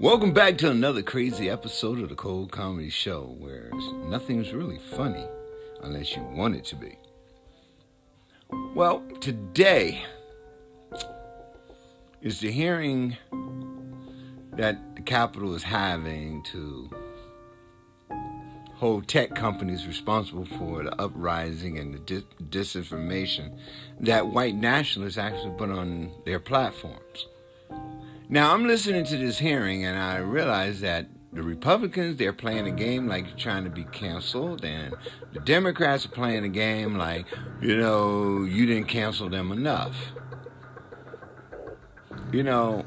Welcome back to another crazy episode of the Cold Comedy Show, where nothing's really funny unless you want it to be. Well, today is the hearing that the Capitol is having to hold tech companies responsible for the uprising and the dis- disinformation that white nationalists actually put on their platforms. Now, I'm listening to this hearing and I realize that the Republicans, they're playing a game like trying to be canceled, and the Democrats are playing a game like, you know, you didn't cancel them enough. You know,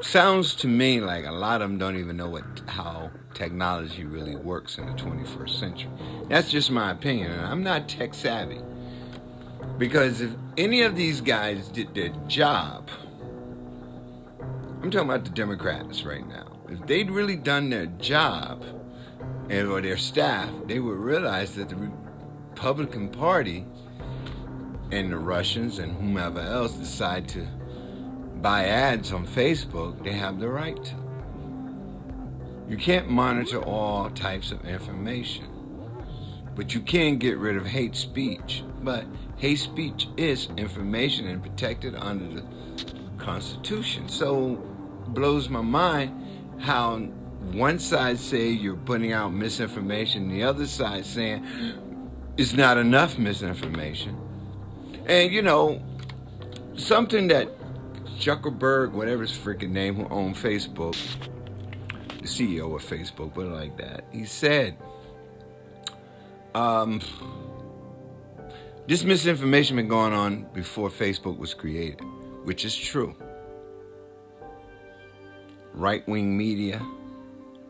sounds to me like a lot of them don't even know what how technology really works in the 21st century. That's just my opinion, and I'm not tech savvy. Because if any of these guys did their job, I'm talking about the Democrats right now. If they'd really done their job, and or their staff, they would realize that the Republican Party and the Russians and whomever else decide to buy ads on Facebook, they have the right to. You can't monitor all types of information, but you can get rid of hate speech. But hate speech is information and protected under the Constitution. So blows my mind how one side say you're putting out misinformation, the other side saying it's not enough misinformation. And you know, something that Zuckerberg, whatever his freaking name, who owned Facebook, the CEO of Facebook, but like that, he said, um, this misinformation been going on before Facebook was created, which is true right wing media,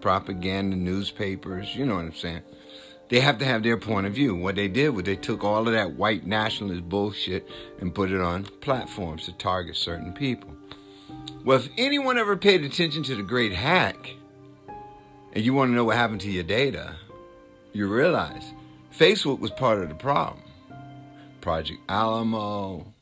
propaganda, newspapers, you know what I'm saying? They have to have their point of view. What they did was they took all of that white nationalist bullshit and put it on platforms to target certain people. Well, if anyone ever paid attention to the great hack and you want to know what happened to your data, you realize Facebook was part of the problem. Project Alamo,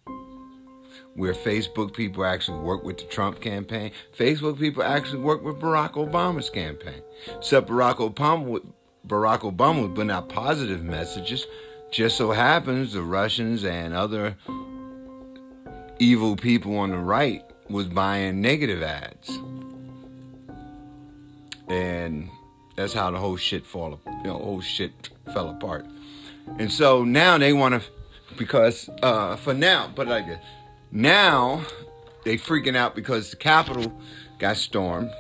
where Facebook people actually work with the Trump campaign. Facebook people actually work with Barack Obama's campaign. Except Barack Obama, Barack Obama was putting out positive messages. Just so happens the Russians and other evil people on the right was buying negative ads. And that's how the whole shit fall, you know, whole shit fell apart. And so now they want to, because uh, for now, but like this, now they freaking out because the Capitol got stormed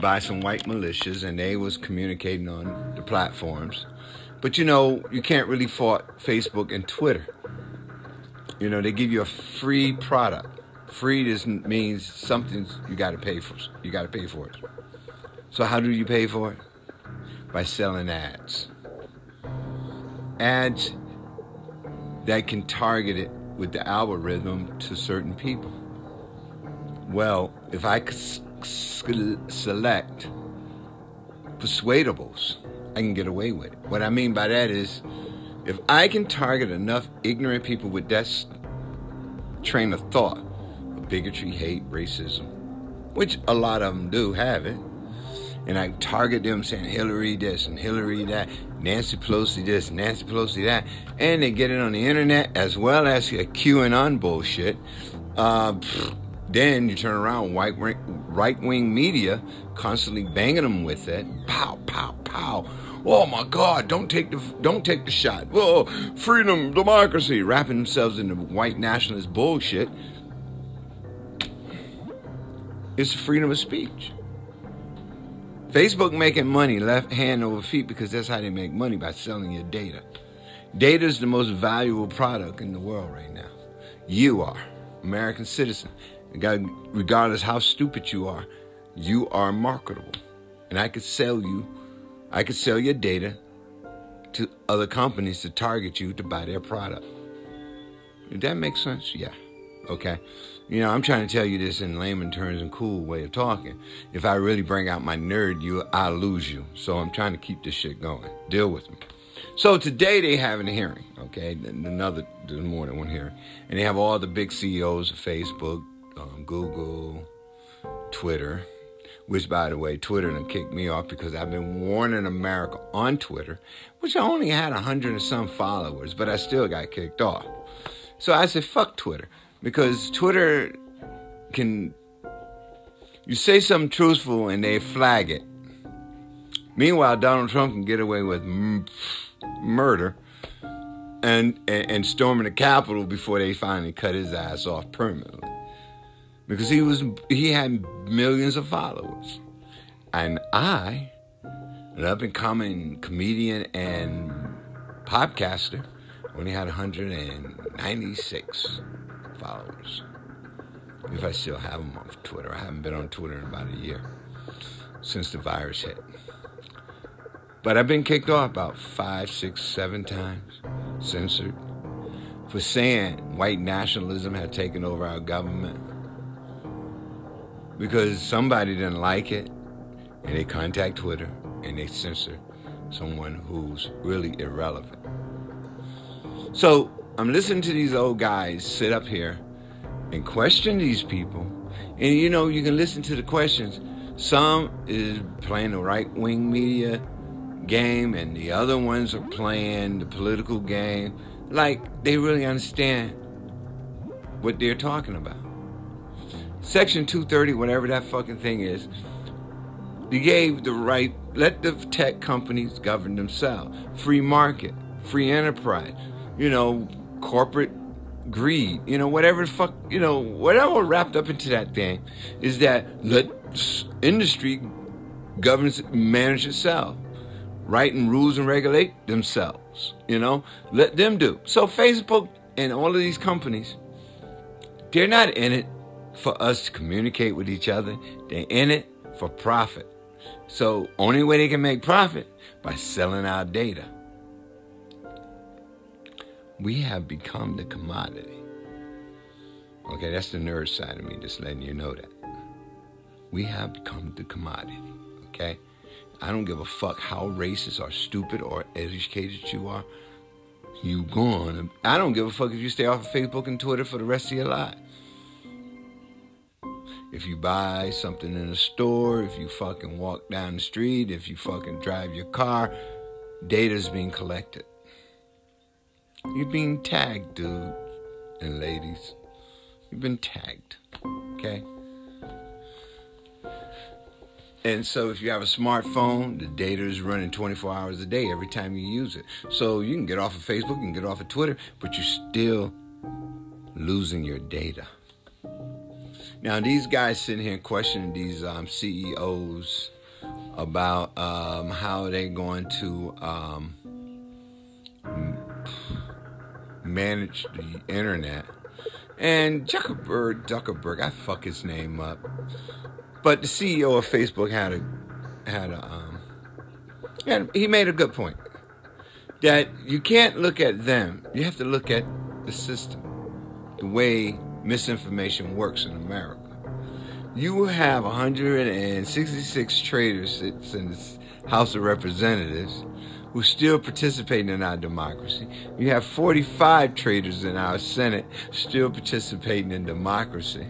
by some white militias and they was communicating on the platforms. But you know, you can't really fault Facebook and Twitter. You know, they give you a free product. Free just means something you got to pay for. You got to pay for it. So how do you pay for it? By selling ads. Ads that can target it with the algorithm to certain people. Well, if I could select persuadables, I can get away with it. What I mean by that is, if I can target enough ignorant people with that train of thought of bigotry, hate, racism, which a lot of them do have it, and I target them saying Hillary this and Hillary that, Nancy Pelosi this, Nancy Pelosi that, and they get it on the internet as well as a QAnon bullshit. Uh, then you turn around, white right wing media constantly banging them with it. Pow, pow, pow. Oh my God! Don't take the don't take the shot. Oh, freedom, democracy, wrapping themselves in the white nationalist bullshit. It's freedom of speech. Facebook making money left hand over feet because that's how they make money by selling your data. Data is the most valuable product in the world right now. You are American citizen. Regardless how stupid you are, you are marketable. And I could sell you, I could sell your data to other companies to target you to buy their product. Did that make sense? Yeah. Okay. You know, I'm trying to tell you this in layman terms and cool way of talking. If I really bring out my nerd, you, I'll lose you. So I'm trying to keep this shit going. Deal with me. So today they having a hearing, okay? Another, there's more than one hearing. And they have all the big CEOs of Facebook, um, Google, Twitter, which, by the way, Twitter done kicked me off because I've been warning America on Twitter, which I only had a hundred and some followers, but I still got kicked off. So I said, fuck Twitter, because Twitter can, you say something truthful and they flag it. Meanwhile, Donald Trump can get away with m- murder and, and, and storming the Capitol before they finally cut his ass off permanently because he was he had millions of followers, and I, an up and coming comedian and podcaster, only had 196 followers. If I still have them on Twitter, I haven't been on Twitter in about a year since the virus hit. But I've been kicked off about five, six, seven times, censored, for saying white nationalism had taken over our government because somebody didn't like it and they contact Twitter and they censor someone who's really irrelevant. So I'm listening to these old guys sit up here and question these people. And you know, you can listen to the questions. Some is playing the right wing media game, and the other ones are playing the political game. Like they really understand what they're talking about. Section 230, whatever that fucking thing is, they gave the right, let the tech companies govern themselves. Free market, free enterprise, you know, corporate greed, you know, whatever the fuck, you know, whatever wrapped up into that thing is that let industry governs manage itself, write and rules and regulate themselves, you know, let them do. So Facebook and all of these companies, they're not in it for us to communicate with each other. They're in it for profit. So only way they can make profit by selling our data. We have become the commodity. Okay, that's the nerd side of me, just letting you know that. We have become the commodity. Okay? I don't give a fuck how racist or stupid or educated you are. You gone. I don't give a fuck if you stay off of Facebook and Twitter for the rest of your life. If you buy something in a store, if you fucking walk down the street, if you fucking drive your car, data's being collected. You're been tagged, dudes and ladies. You've been tagged. Okay? And so if you have a smartphone, the data is running 24 hours a day every time you use it. So you can get off of Facebook, you can get off of Twitter, but you're still losing your data. Now, these guys sitting here questioning these um, CEOs about um, how they're going to um, manage the internet. And Zuckerberg, Zuckerberg, I fuck his name up. But the CEO of Facebook had a had a um, and he made a good point that you can't look at them. You have to look at the system, the way misinformation works in America. You have 166 traders in the House of Representatives who still participating in our democracy. You have 45 traitors in our Senate still participating in democracy.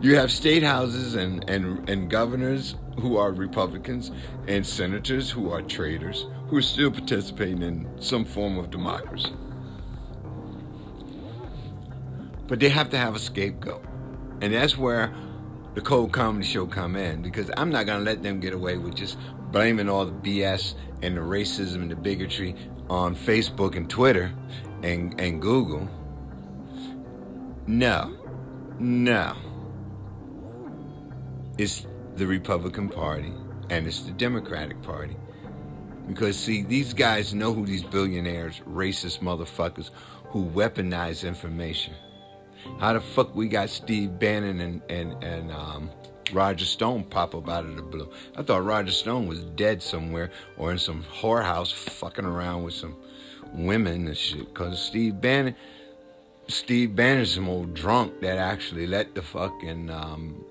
You have state houses and, and, and governors who are Republicans and senators who are traitors who are still participating in some form of democracy. But they have to have a scapegoat. And that's where the cold comedy show come in because I'm not gonna let them get away with just blaming all the BS and the racism and the bigotry on Facebook and Twitter and, and Google. No. No. It's the Republican Party and it's the Democratic Party. Because, see, these guys know who these billionaires, racist motherfuckers who weaponize information. How the fuck we got Steve Bannon and and and um, Roger Stone pop up out of the blue? I thought Roger Stone was dead somewhere or in some whorehouse fucking around with some women and shit. Cause Steve Bannon, Steve Bannon's some old drunk that actually let the fucking um,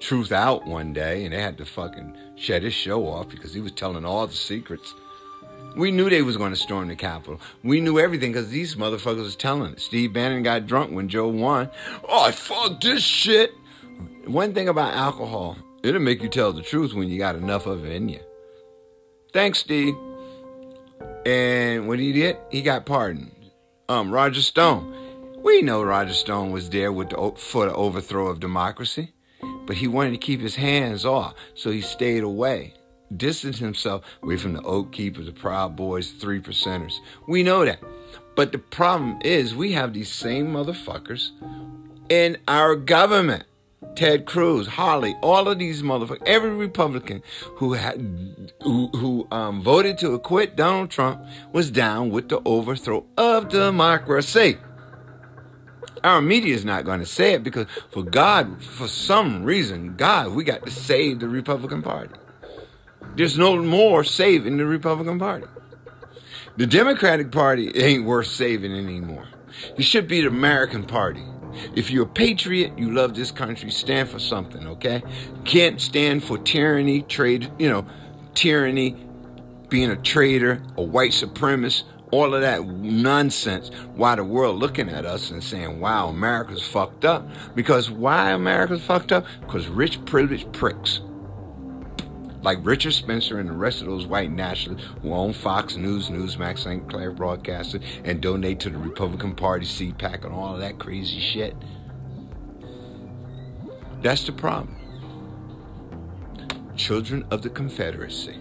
truth out one day, and they had to fucking shut his show off because he was telling all the secrets. We knew they was going to storm the Capitol. We knew everything because these motherfuckers was telling it. Steve Bannon got drunk when Joe won. Oh, I fuck this shit. One thing about alcohol It'll make you tell the truth when you got enough of it in you. Thanks, Steve. And what he did, he got pardoned. Um, Roger Stone. We know Roger Stone was there with the, for the overthrow of democracy, but he wanted to keep his hands off, so he stayed away, distanced himself away from the Oath Keepers, the Proud Boys, Three Percenters. We know that. But the problem is, we have these same motherfuckers in our government. Ted Cruz, Hawley, all of these motherfuckers, every Republican who had who, who um, voted to acquit Donald Trump was down with the overthrow of democracy. Our media is not going to say it because for God, for some reason, God, we got to save the Republican Party. There's no more saving the Republican Party. The Democratic Party ain't worth saving anymore. It should be the American Party. If you're a patriot, you love this country, stand for something, okay? Can't stand for tyranny, trade, you know, tyranny, being a traitor, a white supremacist, all of that nonsense. Why the world looking at us and saying, wow, America's fucked up. Because why America's fucked up? Because rich, privileged pricks like Richard Spencer and the rest of those white nationalists who own Fox News, Newsmax, Sinclair Broadcasting, and donate to the Republican Party, CPAC, and all that crazy shit. That's the problem. Children of the Confederacy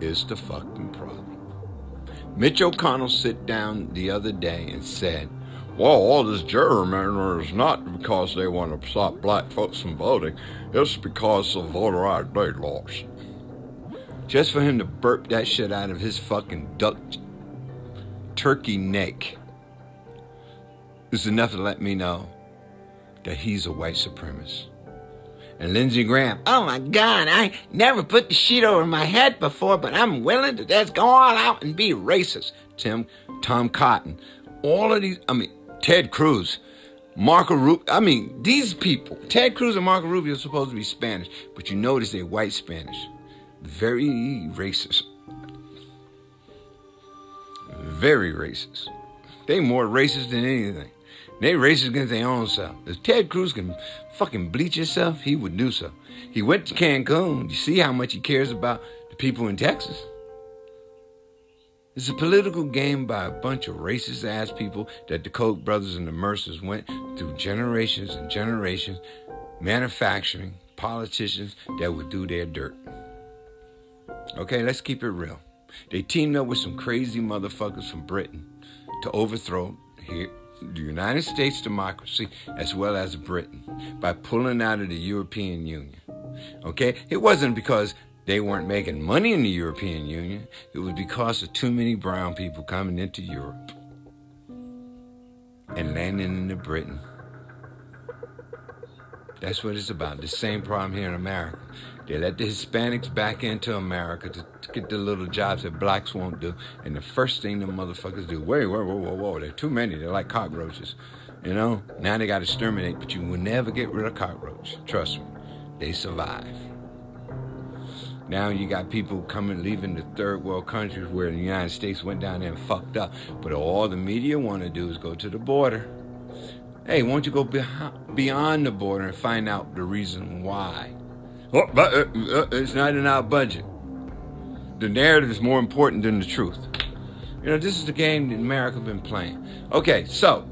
is the fucking problem. Mitch McConnell sit down the other day and said, well, all this gerrymandering is not because they want to stop black folks from voting. It's because of voter ID laws. Just for him to burp that shit out of his fucking duck turkey neck is enough to let me know that he's a white supremacist. And Lindsey Graham, oh my God, I never put the sheet over my head before, but I'm willing to just go all out and be racist. Tim, Tom Cotton, all of these, I mean, Ted Cruz, Marco Rubio, I mean, these people, Ted Cruz and Marco Rubio are supposed to be Spanish, but you notice they're white Spanish very racist. Very racist. They more racist than anything. They racist against their own self. If Ted Cruz can fucking bleach himself, he would do so. He went to Cancun. You see how much he cares about the people in Texas. It's a political game by a bunch of racist ass people that the Koch brothers and the Mercers went through generations and generations, manufacturing politicians that would do their dirt. Okay, let's keep it real. They teamed up with some crazy motherfuckers from Britain to overthrow here the United States democracy as well as Britain by pulling out of the European Union. Okay? It wasn't because they weren't making money in the European Union. It was because of too many brown people coming into Europe and landing in Britain. That's what it's about. The same problem here in America. They let the Hispanics back into America to, get the little jobs that blacks won't do. And the first thing the motherfuckers do, wait, whoa, whoa, whoa, whoa, they're too many. They're like cockroaches. You know? Now they got to exterminate, but you will never get rid of cockroach. Trust me. They survive. Now you got people coming, leaving the third world countries where the United States went down there and fucked up. But all the media want to do is go to the border. Hey, won't you go beyond the border and find out the reason why? But, uh, uh, it's not in our budget. The narrative is more important than the truth. You know, this is the game that America been playing. Okay, so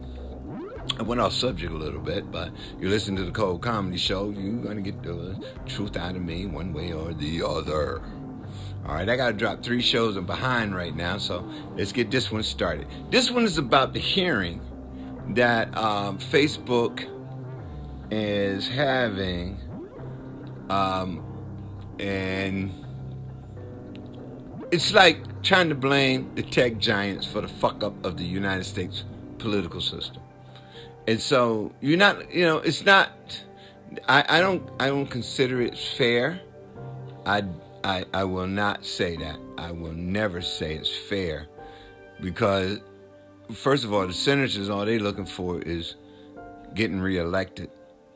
I went off subject a little bit, but you listen to the Cold Comedy Show, you're gonna get the truth out of me one way or the other. All right, I gotta drop three shows. I'm behind right now, so let's get this one started. This one is about the hearing that um, Facebook is having um, and it's like trying to blame the tech giants for the fuck up of the United States political system. And so you're not, you know, it's not. I, I don't, I don't consider it fair. I, I, I will not say that. I will never say it's fair, because first of all, the senators all they're looking for is getting reelected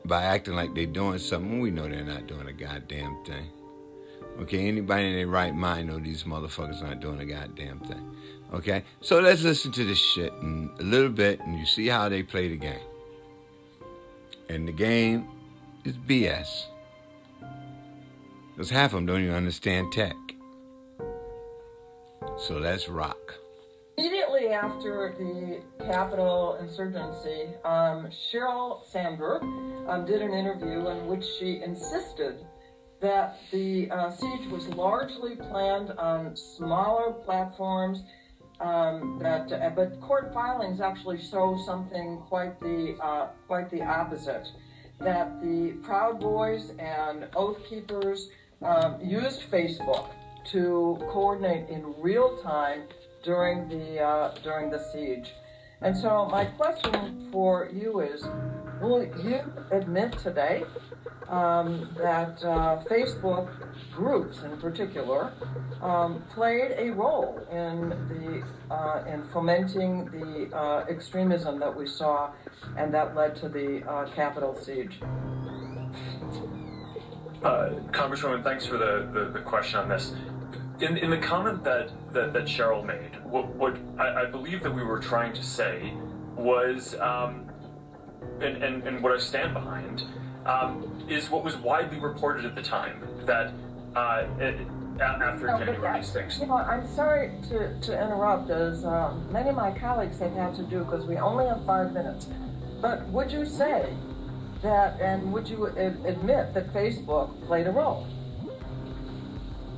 by acting like they're doing something. We know they're not doing a goddamn thing. Okay, anybody in their right mind know these motherfuckers not doing a goddamn thing. Okay, so let's listen to this shit in a little bit, and you see how they play the game. And the game is BS. Because half of them don't even understand tech. So that's rock. Immediately after the Capitol insurgency, um, Sandberg um, did an interview in which she insisted that the uh, siege was largely planned on smaller platforms. Um, that, uh, but court filings actually show something quite the uh, quite the opposite. That the Proud Boys and Oath Keepers um, used Facebook to coordinate in real time during the uh, during the siege. And so my question for you is, will you admit today um, that uh, Facebook groups, in particular, um, played a role in the uh, in fomenting the uh, extremism that we saw, and that led to the uh, Capitol siege? Uh, Congresswoman, thanks for the, the, the, question on this. In, in the comment that, that, that Sheryl made, what, what I, I, believe that we were trying to say was, um, and, and, and what I stand behind, um, is what was widely reported at the time that uh, it, after no, January these things. You know, I'm sorry to, to interrupt, as um, many of my colleagues have had to do because we only have five minutes. But would you say that, and would you admit that Facebook played a role?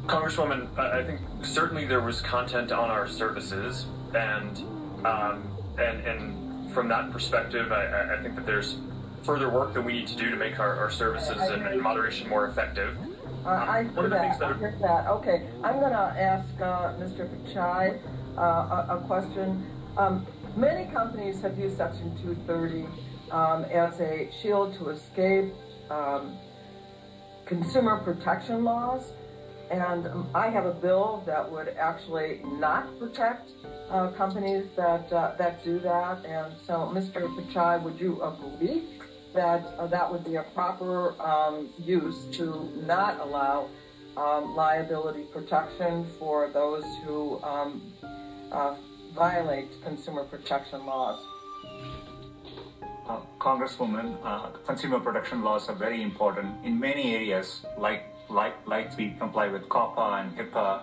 Congresswoman, I think certainly there was content on our services, and um, and and from that perspective, I, I, think that there's further work that we need to do to make our, our services and, and, moderation more effective. Uh, I hear that. I hear that. Okay, I'm going to ask uh, Mr. Pichai uh, a, a, question. Um, many companies have used Section 230 um, as a shield to escape um, consumer protection laws. And um, I have a bill that would actually not protect uh, companies that uh, that do that. And so, Mr. Pichai, would you agree that uh, that would be a proper um, use to not allow um, liability protection for those who um, uh, violate consumer protection laws? Uh, Congresswoman, uh, consumer protection laws are very important in many areas, like like like we comply with COPPA and HIPAA.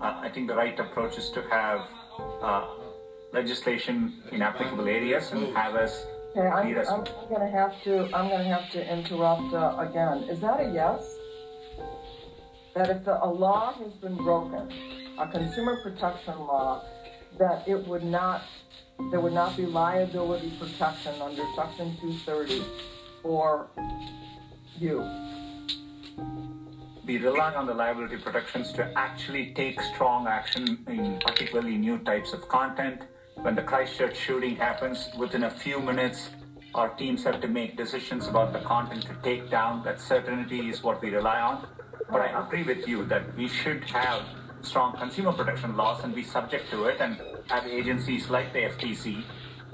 Uh, I think the right approach is to have uh, legislation in applicable areas and have us. Okay, I'm, I'm going to have to. I'm going to have to interrupt uh, again. Is that a yes? That if the, a law has been broken, a consumer protection law, that it would not there would not be liability protection under Section 230 for you. We rely on the liability protections to actually take strong action in particularly new types of content. When the Christchurch shooting happens, within a few minutes, our teams have to make decisions about the content to take down. That certainty is what we rely on. But I agree with you that we should have strong consumer protection laws and be subject to it and have agencies like the FTC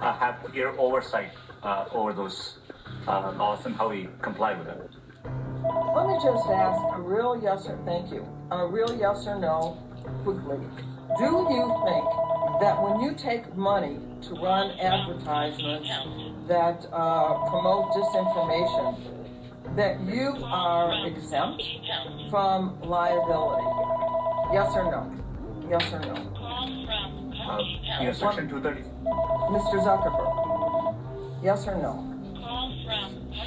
uh, have clear oversight uh, over those uh, laws and how we comply with them. Let me just ask a real yes or thank you, a real yes or no quickly. Do you think that when you take money to run advertisements that uh, promote disinformation, that you are exempt from liability? Yes or no? Yes or no? Uh, yes, Section 230. Mr. Zuckerberg, yes or no?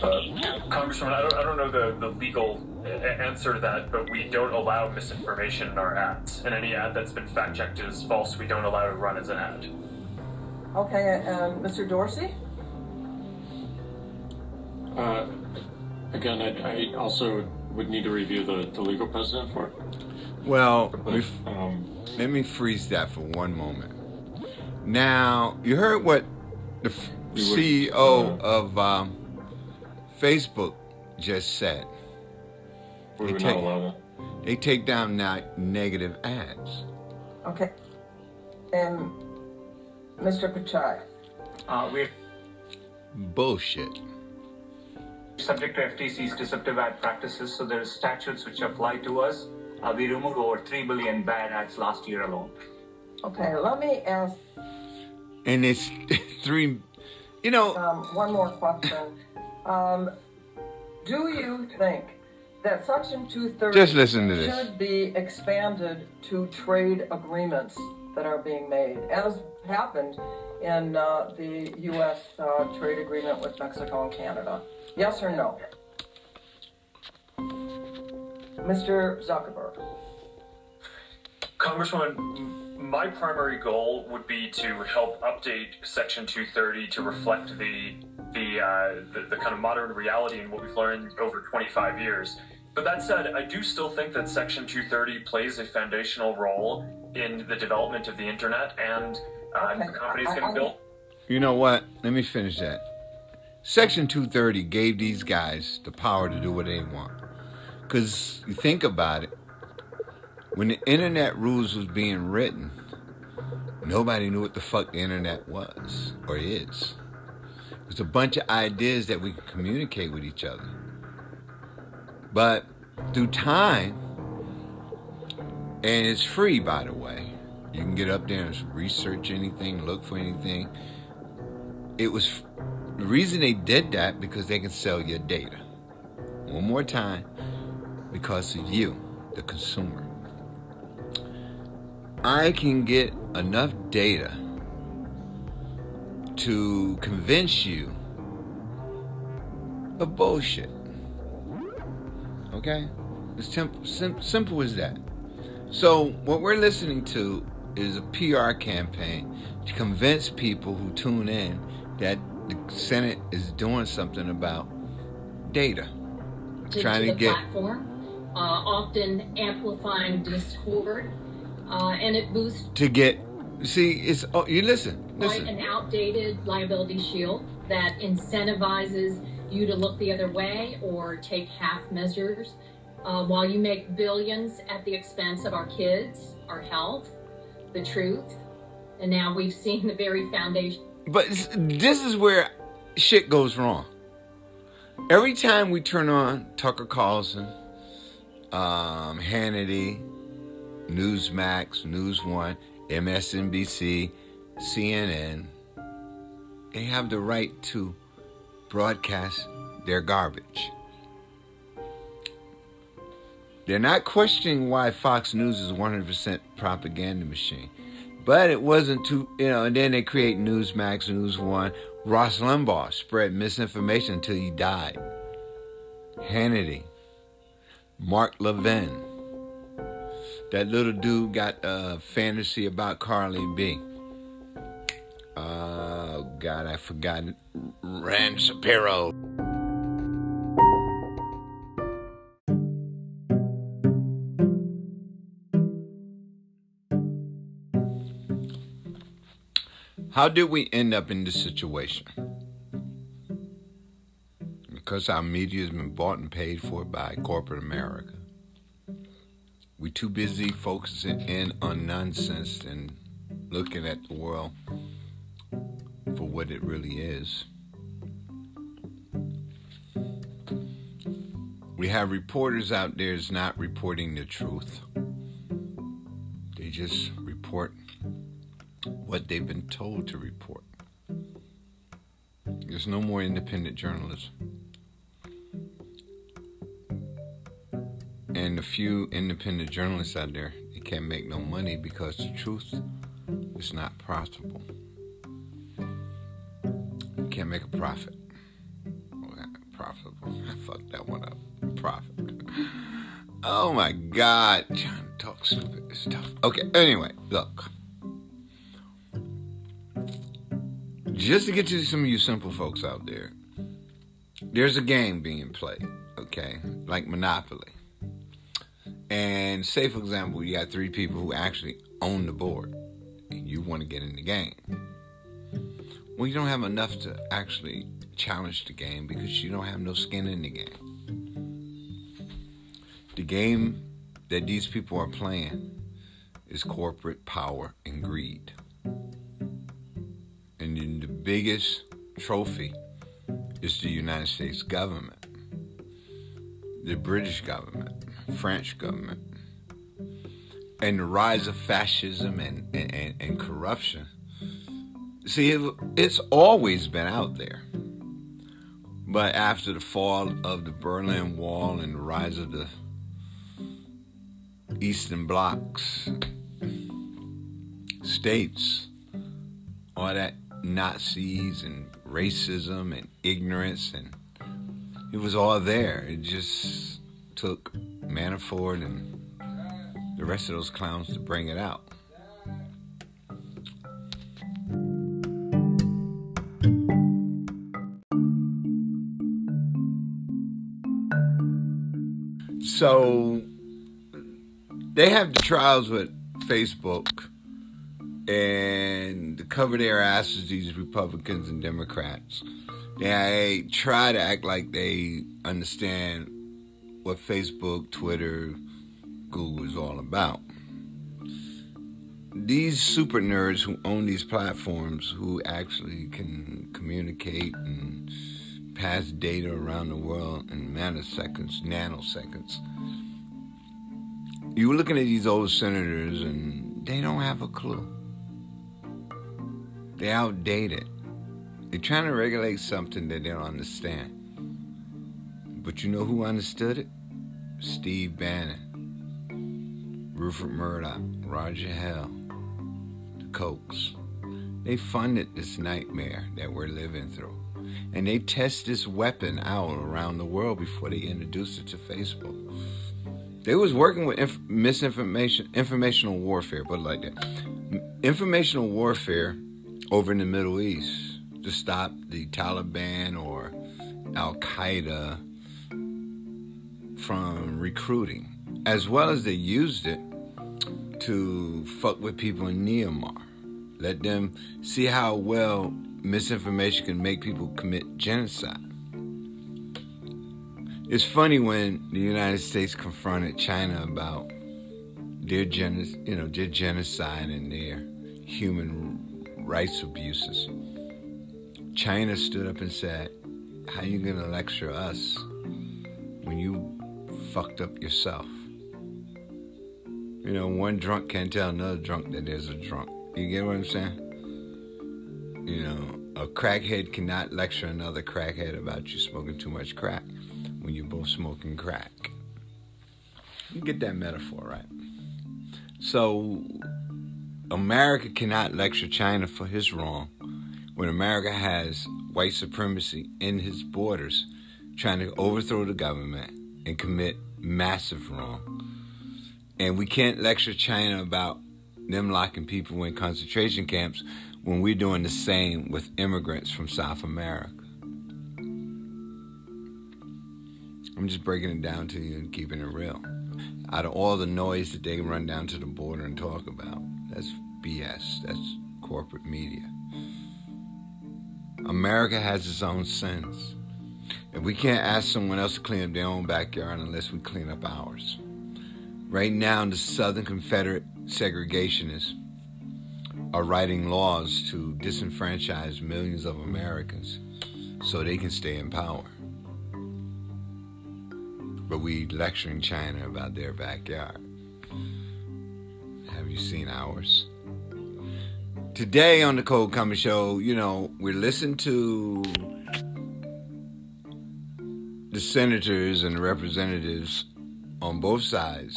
Uh, Congressman, I don't, I don't know the, the legal answer to that, but we don't allow misinformation in our ads. And any ad that's been fact checked is false, we don't allow to run as an ad. Okay, um, Mr. Dorsey? Uh, again, I, I, also would need to review the, the legal precedent for it. Well, but, um, let me freeze that for one moment. Now, you heard what the f- CEO uh, of um, Facebook just said. We they, take, they take down now negative ads. Okay. And Mr. Pichai. Uh, we're bullshit. Subject to FTC's deceptive ad practices, so there are statutes which apply to us. Uh, we removed over 3 billion bad ads last year alone. Okay, let me ask. And it's three, you know. Um, one more question. Um, do you think that Section 230 Just listen this. should be expanded to trade agreements that are being made, as happened in uh, the U.S. Uh, trade agreement with Mexico and Canada. Yes or no? Mr. Zuckerberg. Congresswoman, my primary goal would be to help update Section 230 to reflect the the, uh, the the kind of modern reality and what we've learned over 25 years. But that said, I do still think that Section 230 plays a foundational role in the development of the internet and uh, Okay. the companies I- getting I- built. You know what? Let me finish that. Section 230 gave these guys the power to do what they want. Because you think about it, when the internet rules was being written, nobody knew what the fuck the internet was or is. It was a bunch of ideas that we can communicate with each other. But through time, and it's free, by the way. You can get up there and research anything, look for anything. It was the reason they did that because they can sell your data. One more time, because of you, the consumer. I can get enough data to convince you of bullshit. Okay? It's temp- sim- simple as that. So, what we're listening to is a PR campaign to convince people who tune in that the Senate is doing something about data. to, Trying to to get- platform, uh, often amplifying discord, uh, and it boosts To get, see, it's, oh, you listen, listen. an outdated liability shield that incentivizes you to look the other way or take half measures uh, while you make billions at the expense of our kids, our health, the truth. And now we've seen the very foundation. But this is where shit goes wrong. Every time we turn on Tucker Carlson, um, Hannity, Newsmax, News One, MSNBC, CNN, they have the right to broadcast their garbage. They're not questioning why Fox News is 100% propaganda machine. But it wasn't too, you know, and then they create Newsmax, News One. Ross Limbaugh spread misinformation until he died. Hannity, Mark Levin. That little dude got a fantasy about Cardi B. Oh, God, I forgot. Rand Shapiro. How did we end up in this situation? Because our media has been bought and paid for by corporate America. We too busy focusing in on nonsense and looking at the world for what it really is. We have reporters out there that's not reporting the truth. They just report what they've been told to report. There's no more independent journalism. Few independent journalists out there, they can't make no money because the truth is not profitable. You can't make a profit. Oh, profitable. I fucked that one up. Profit. Oh my God. Trying to talk stupid stuff. Okay, anyway, look. just to get to some of you simple folks out there, there's a game being played, okay, like Monopoly. And say, for example, you got three people who actually own the board, and you want to get in the game. Well, you don't have enough to actually challenge the game because you don't have no skin in the game. The game that these people are playing is corporate power and greed. And the biggest trophy is the United States government, the British government, French government, and the rise of fascism and, and, and, and corruption. See, it, it's always been out there. But after the fall of the Berlin Wall and the rise of the Eastern Bloc's states, all that Nazis and racism and ignorance and it was all there. It just took Manafort and the rest of those clowns to bring it out. So they have the trials with Facebook and to cover their asses, these Republicans and Democrats. They try to act like they understand what Facebook, Twitter, Google is all about. These super nerds who own these platforms, who actually can communicate and pass data around the world in nanoseconds, nanoseconds. You're looking at these old senators and they don't have a clue. They're outdated. They're trying to regulate something that they don't understand. But you know who understood it? Steve Bannon, Rupert Murdoch, Roger Ailes, the Kochs. They funded this nightmare that we're living through. And they test this weapon out around the world before they introduced it to Facebook. They was working with inf- misinformation, informational warfare, but like that. Informational warfare over in the Middle East to stop the Taliban or Al Qaeda from recruiting, as well as they used it to fuck with people in Myanmar. Let them see how well misinformation can make people commit genocide. It's funny when the United States confronted China about their gen- you know, their genocide and their human rights abuses. China stood up and said, "How you gonna lecture us when you fucked up yourself?" You know, one drunk can't tell another drunk that there's a drunk. You get what I'm saying? You know, a crackhead cannot lecture another crackhead about you smoking too much crack when you're both smoking crack. You get that metaphor, right? So, America cannot lecture China for his wrong when America has white supremacy in his borders trying to overthrow the government and commit massive wrong. And we can't lecture China about them locking people in concentration camps when we're doing the same with immigrants from South America. I'm just breaking it down to you and keeping it real. Out of all the noise that they run down to the border and talk about, that's BS. That's corporate media. America has its own sins. And we can't ask someone else to clean up their own backyard unless we clean up ours. Right now, the Southern Confederate segregationists are writing laws to disenfranchise millions of Americans so they can stay in power. But we lecturing China about their backyard. Have you seen ours? Today on the Cold Comedy Show, you know, we listen to the senators and representatives on both sides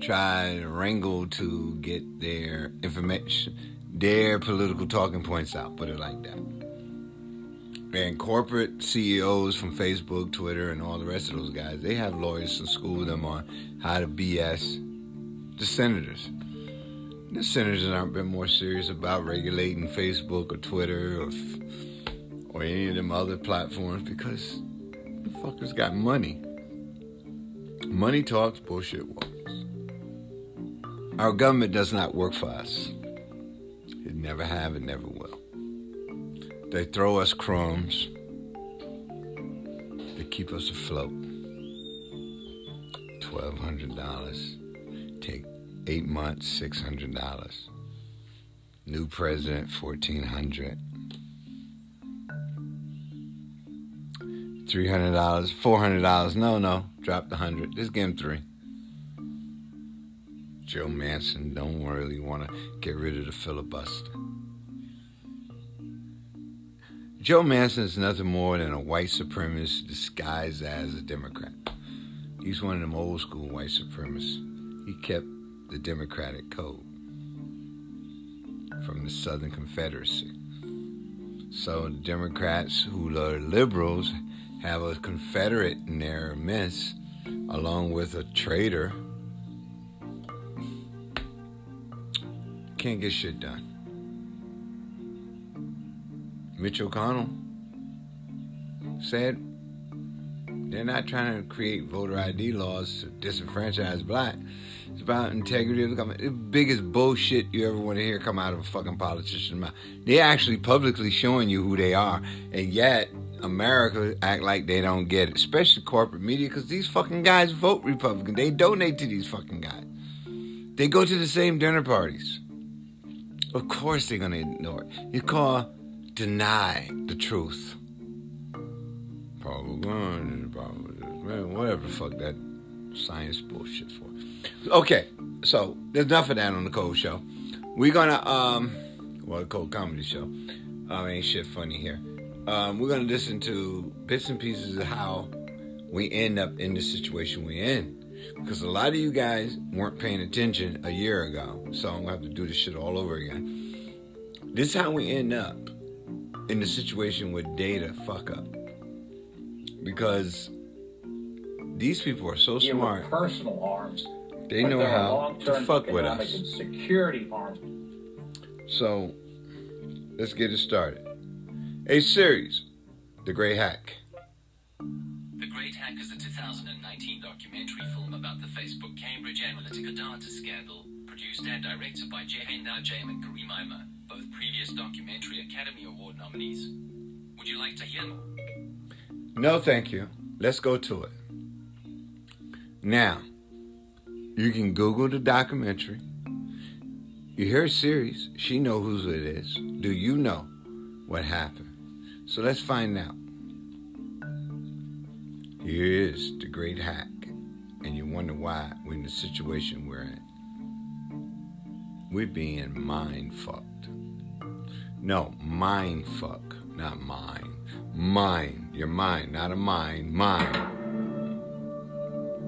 try to wrangle to get their information, their political talking points out, put it like that. And corporate CEOs from Facebook, Twitter, and all the rest of those guys, they have lawyers to school them on how to BS the senators. The senators aren't been more serious about regulating Facebook or Twitter or or any of them other platforms because Motherfuckers got money. Money talks, bullshit walks. Our government does not work for us. It never have and never will. They throw us crumbs to keep us afloat. $1,200. Take eight months, $600. New president, 1400 Three hundred dollars, four hundred dollars. No, no, drop the hundred. Just give him three. Joe Manchin don't really want to get rid of the filibuster. Joe Manchin is nothing more than a white supremacist disguised as a Democrat. He's one of them old school white supremacists. He kept the Democratic code from the Southern Confederacy. So Democrats who are liberals have a Confederate in their midst, along with a traitor. Can't get shit done. Mitch McConnell said they're not trying to create voter ID laws to disenfranchise black. It's about integrity of the government. The biggest bullshit you ever want to hear come out of a fucking politician's mouth. They're actually publicly showing you who they are, and yet America act like they don't get it, especially corporate media, because these fucking guys vote Republican. They donate to these fucking guys. They go to the same dinner parties. Of course they're gonna ignore it. You call deny the truth. Propaganda, whatever the fuck that science bullshit for. Okay, so there's enough of that on the Cold Show. We're gonna um, well, Cold Comedy Show. Um, ain't shit funny here. Um, we're gonna listen to bits and pieces of how we end up in the situation we're in. Because a lot of you guys weren't paying attention a year ago, so I'm gonna have to do this shit all over again. This is how we end up in the situation with data fuck up. Because these people are so Yeah, smart. personal arms. They know how to fuck with us. security arms. So let's get it started. A series, The Great Hack. The Great Hack is a 2019 documentary film about the Facebook Cambridge Analytica data scandal, produced and directed by Jehane Noujaim and Karim Amer, both previous Documentary Academy Award nominees. Would you like to hear more? No, thank you. Let's go to it. Now, you can Google the documentary. You hear a series. She know whose it is. Do you know what happened? So let's find out. Here is the great hack, and you wonder why we're in the situation we're in. We're being mind fucked. No, mind fuck, not mine. Mind, your mind, not a mind, mind.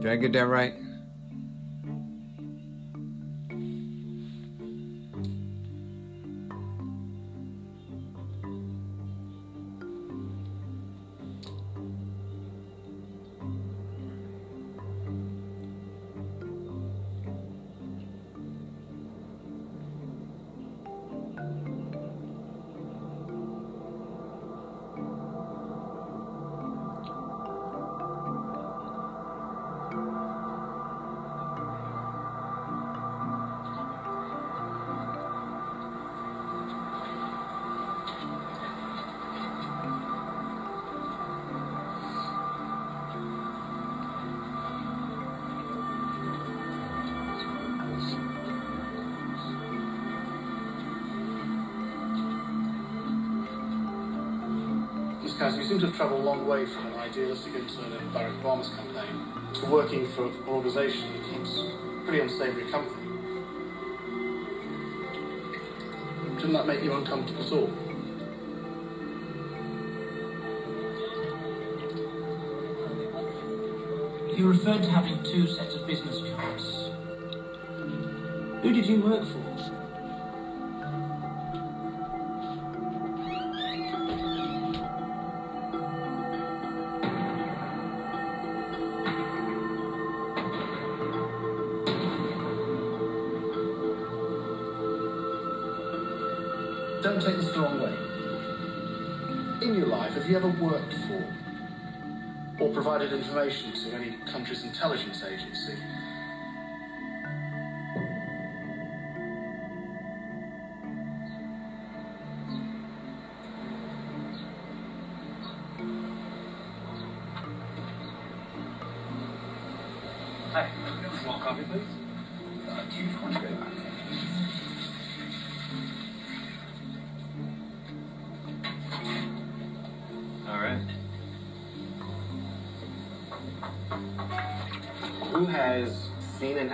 Did I get that right? Kaz, you seem to have travelled a long way from an idealistic intern in Barack Obama's campaign to working for an organisation that keeps pretty unsavoury company. Didn't that make you uncomfortable at all? You referred to having two sets of business cards. Who did you work for? Provided information to any country's intelligence agency?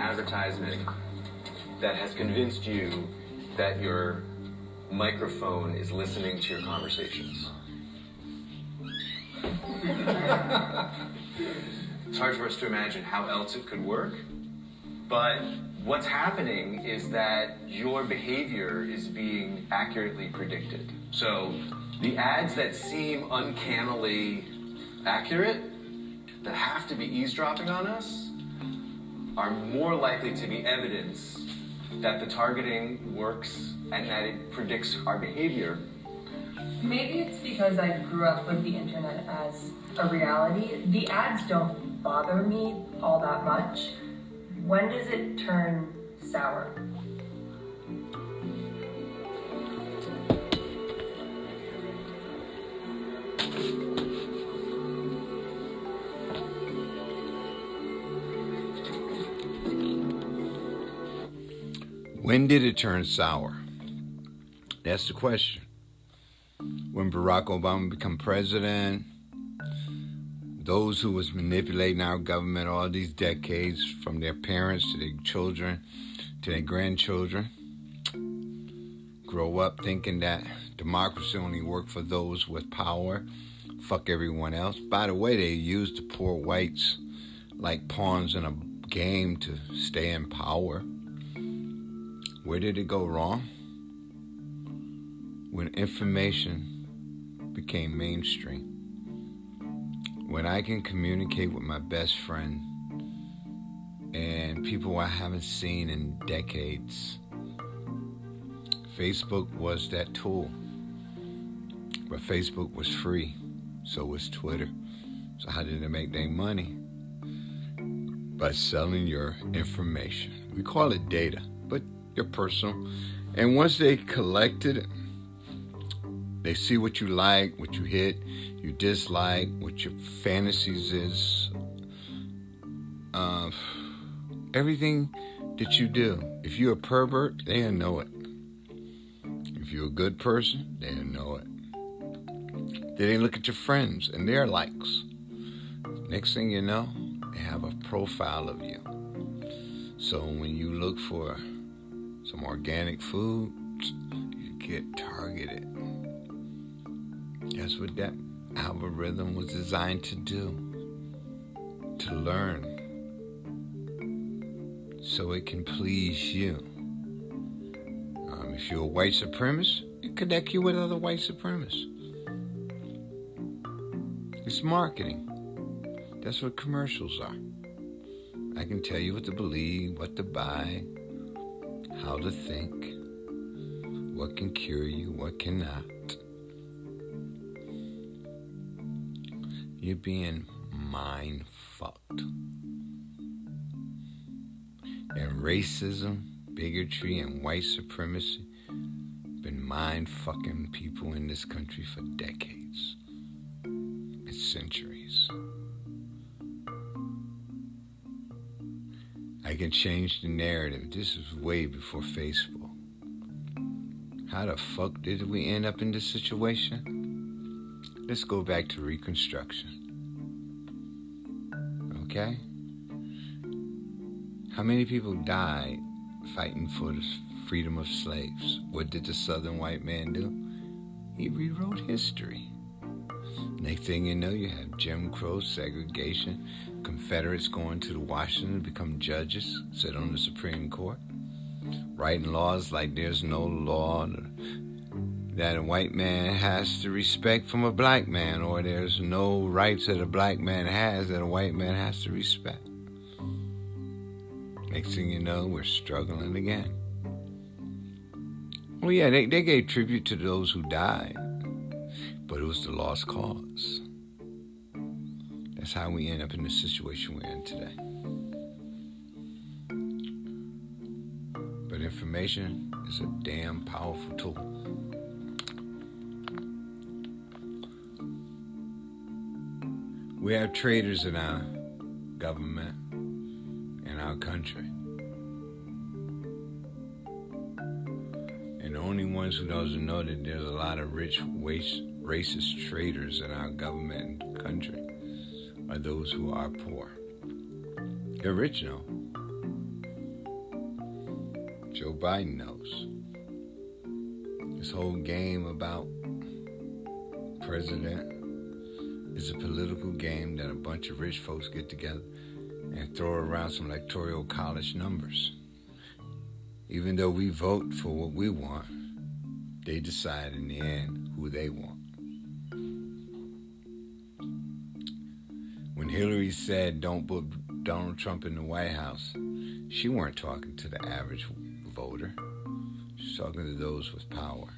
advertisement that has convinced you that your microphone is listening to your conversations. it's hard for us to imagine how else it could work, but what's happening is that your behavior is being accurately predicted. So the ads that seem uncannily accurate, that have to be eavesdropping on us, are more likely to be evidence that the targeting works and that it predicts our behavior. Maybe it's because I grew up with the internet as a reality. The ads don't bother me all that much. When does it turn sour? When did it turn sour? That's the question. When Barack Obama became president, those who was manipulating our government all these decades, from their parents to their children to their grandchildren, grow up thinking that democracy only worked for those with power, fuck everyone else. By the way, they used the poor whites like pawns in a game to stay in power. Where did it go wrong? When information became mainstream. When I can communicate with my best friend and people I haven't seen in decades. Facebook was that tool. But Facebook was free. So was Twitter. So how did they make their money? By selling your information. We call it data, your personal. And once they collected it, they see what you like, what you hit, you dislike, what your fantasies is, uh, everything that you do. If you're a pervert, they'll know it. If you're a good person, they'll know it. Then they look at your friends and their likes. Next thing you know, they have a profile of you. So when you look for some organic food, you get targeted. That's what that algorithm was designed to do to learn so it can please you. Um, if you're a white supremacist, it connect you with other white supremacists. It's marketing. That's what commercials are. I can tell you what to believe, what to buy, how to think, what can cure you, what cannot. You're being mind fucked. And racism, bigotry, and white supremacy been mind fucking people in this country for decades and centuries. I can change the narrative. This is way before Facebook. How the fuck did we end up in this situation? Let's go back to Reconstruction. Okay? How many people died fighting for the freedom of slaves? What did the southern white man do? He rewrote history. Next thing you know, you have Jim Crow, segregation, Confederates going to Washington to become judges, sit on the Supreme Court, writing laws like there's no law that a white man has to respect from a black man, or there's no rights that a black man has that a white man has to respect. Next thing you know, we're struggling again. Well, yeah, they, they gave tribute to those who died, but it was the lost cause. That's how we end up in the situation we're in today. But information is a damn powerful tool. We have traitors in our government, in our country. And the only ones who doesn't know that there's a lot of rich, waste, racist traitors in our government and country are those who are poor. They're rich now. Joe Biden knows. This whole game about president is a political game that a bunch of rich folks get together and throw around some electoral college numbers. Even though we vote for what we want, they decide in the end who they want. When Hillary said don't put Donald Trump in the White House, she weren't talking to the average voter. She's talking to those with power.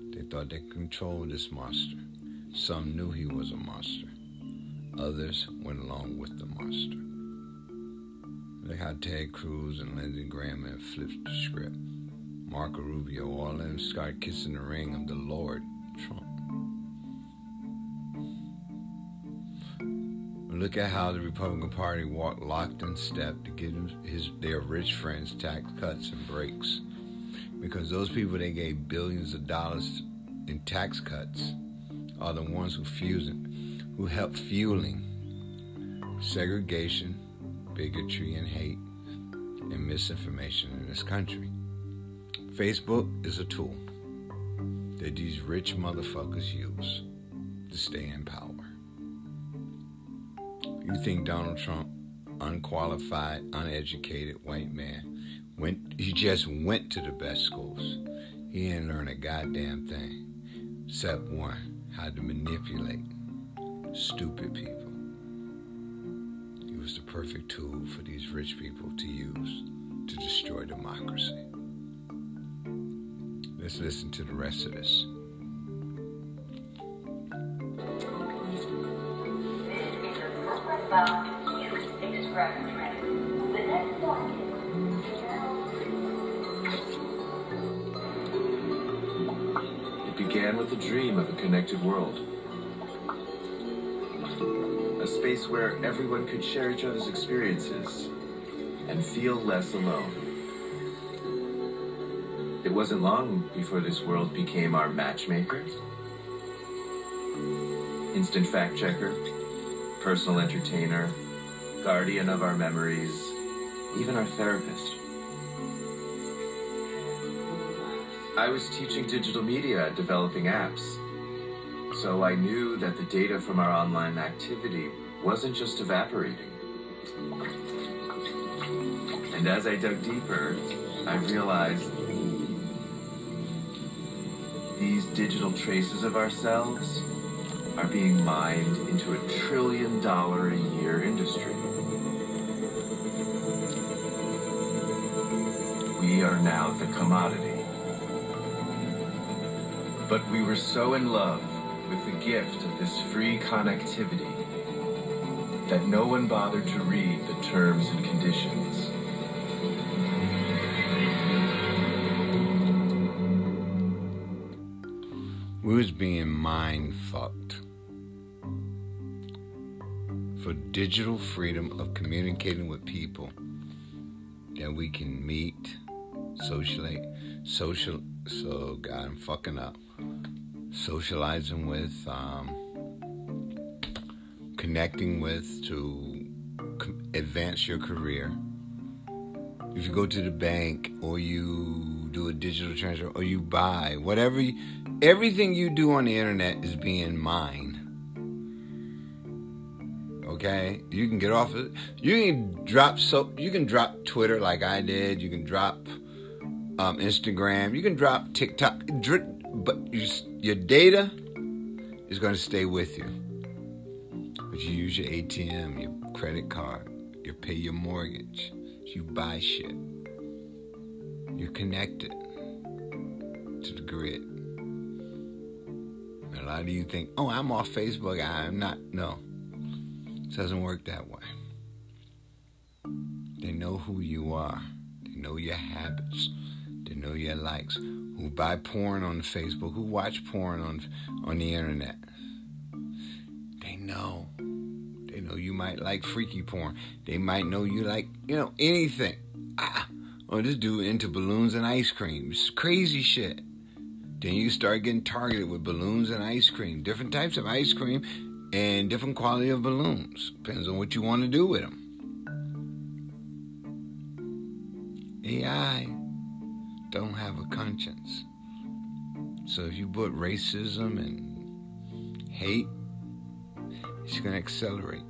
They thought they controlled this monster. Some knew he was a monster. Others went along with the monster. Look how Ted Cruz and Lindsey Graham have flipped the script. Marco Rubio, all them start kissing the ring of the Lord Trump. Look at how the Republican Party walked locked in step to give his their rich friends tax cuts and breaks. Because those people they gave billions of dollars in tax cuts are the ones who fusing, who help fueling segregation, bigotry, and hate and misinformation in this country. Facebook is a tool that these rich motherfuckers use to stay in power. You think Donald Trump, unqualified, uneducated white man, went he just went to the best schools. He didn't learn a goddamn thing. Except one, how to manipulate stupid people. He was the perfect tool for these rich people to use to destroy democracy. Let's listen to the rest of this. It began with a dream of a connected world. A space where everyone could share each other's experiences and feel less alone. It wasn't long before this world became our matchmaker, instant fact checker, personal entertainer, guardian of our memories, even our therapist. I was teaching digital media at developing apps, so I knew that the data from our online activity wasn't just evaporating. And as I dug deeper, I realized these digital traces of ourselves are being mined into a trillion dollar a year industry. We are now the commodity. But we were so in love with the gift of this free connectivity that no one bothered to read the terms and conditions. Was being mind fucked digital freedom of communicating with people that we can meet, socially, social. So God, I'm fucking up. Socializing with, um, connecting with to advance your career. If you go to the bank or you do a digital transfer or you buy whatever, you, everything you do on the internet is being mined. Okay, you can get off it. You can drop so you can drop Twitter like I did. You can drop um, Instagram. You can drop TikTok. But you, your data is going to stay with you. But you use your ATM, your credit card, you pay your mortgage, you buy shit. You're connected to the grid. A lot of you think, oh, I'm off Facebook. I'm not. No, it doesn't work that way. They know who you are, they know your habits, they know your likes. Who buy porn on Facebook, who watch porn on, on the internet. They know. They know you might like freaky porn. They might know you like, you know, anything. Ah, oh, this dude into balloons and ice cream. It's crazy shit. Then you start getting targeted with balloons and ice cream. Different types of ice cream and different quality of balloons. Depends on what you want to do with them. AI don't have a conscience. So if you put racism and hate It's going to accelerate.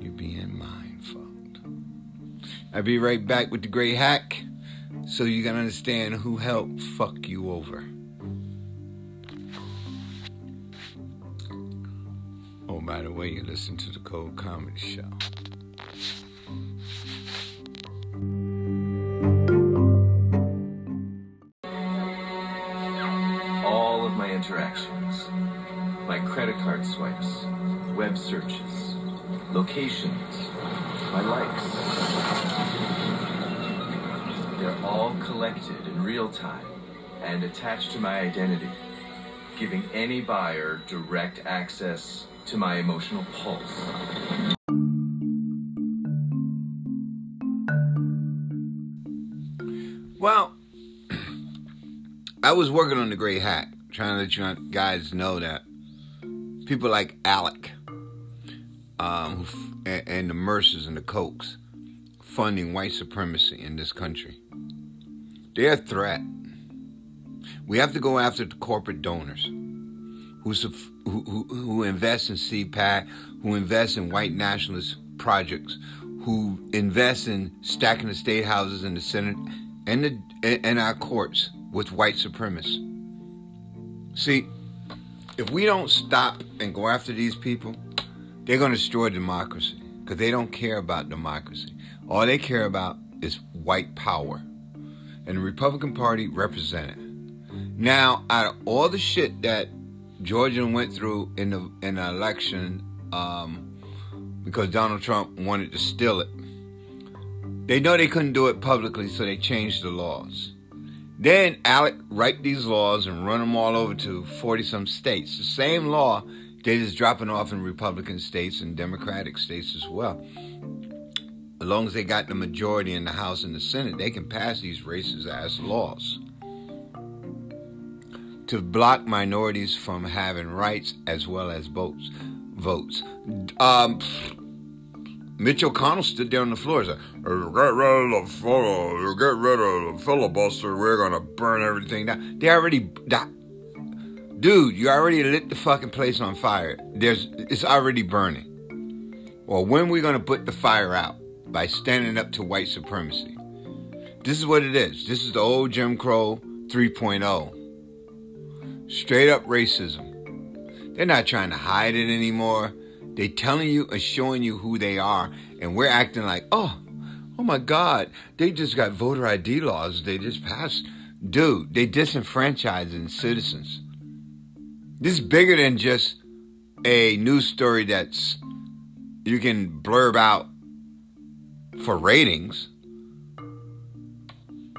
You're being mind fucked. I'll be right back with the great hack so you can understand who helped fuck you over. Oh, by the way, you listen to the Cold Comedy Show. All of my interactions, my credit card swipes, web searches, locations, my likes. They're all collected in real time and attached to my identity, giving any buyer direct access to my emotional pulse. Well, I was working on the great hack, trying to let you guys know that people like ALEC um, and, the Mercers and the Kochs funding white supremacy in this country. They're a threat. We have to go after the corporate donors who, who, who, in CPAC, who invest in white nationalist projects, who invest in stacking the state houses and the Senate and, the, and our courts with white supremacists. See, if we don't stop and go after these people, they're going to destroy democracy because they don't care about democracy. All they care about is white power. And the Republican Party represented. Now, out of all the shit that Georgia went through in the in the election, um, because Donald Trump wanted to steal it, they know they couldn't do it publicly, so they changed the laws. Then ALEC write these laws and run them all over to 40 some states. The same law they just dropping off in Republican states and Democratic states as well. As long as they got the majority in the House and the Senate, they can pass these racist ass laws to block minorities from having rights as well as votes. Votes. Um, Mitch McConnell stood there on the floor and said, "Get rid of the fil- get rid of the filibuster. We're gonna burn everything down." They already, that, dude, you already lit the fucking place on fire. There's, it's already burning. Well, when we gonna put the fire out? By standing up to white supremacy. This is what it is. This is the old Jim Crow 3.0. Straight up racism. They're not trying to hide it anymore. They're telling you and showing you who they are, and we're acting like, oh, oh my God, they just got voter ID laws. They just passed. Dude, they disenfranchising citizens. This is bigger than just a news story that's you can blurb out for ratings.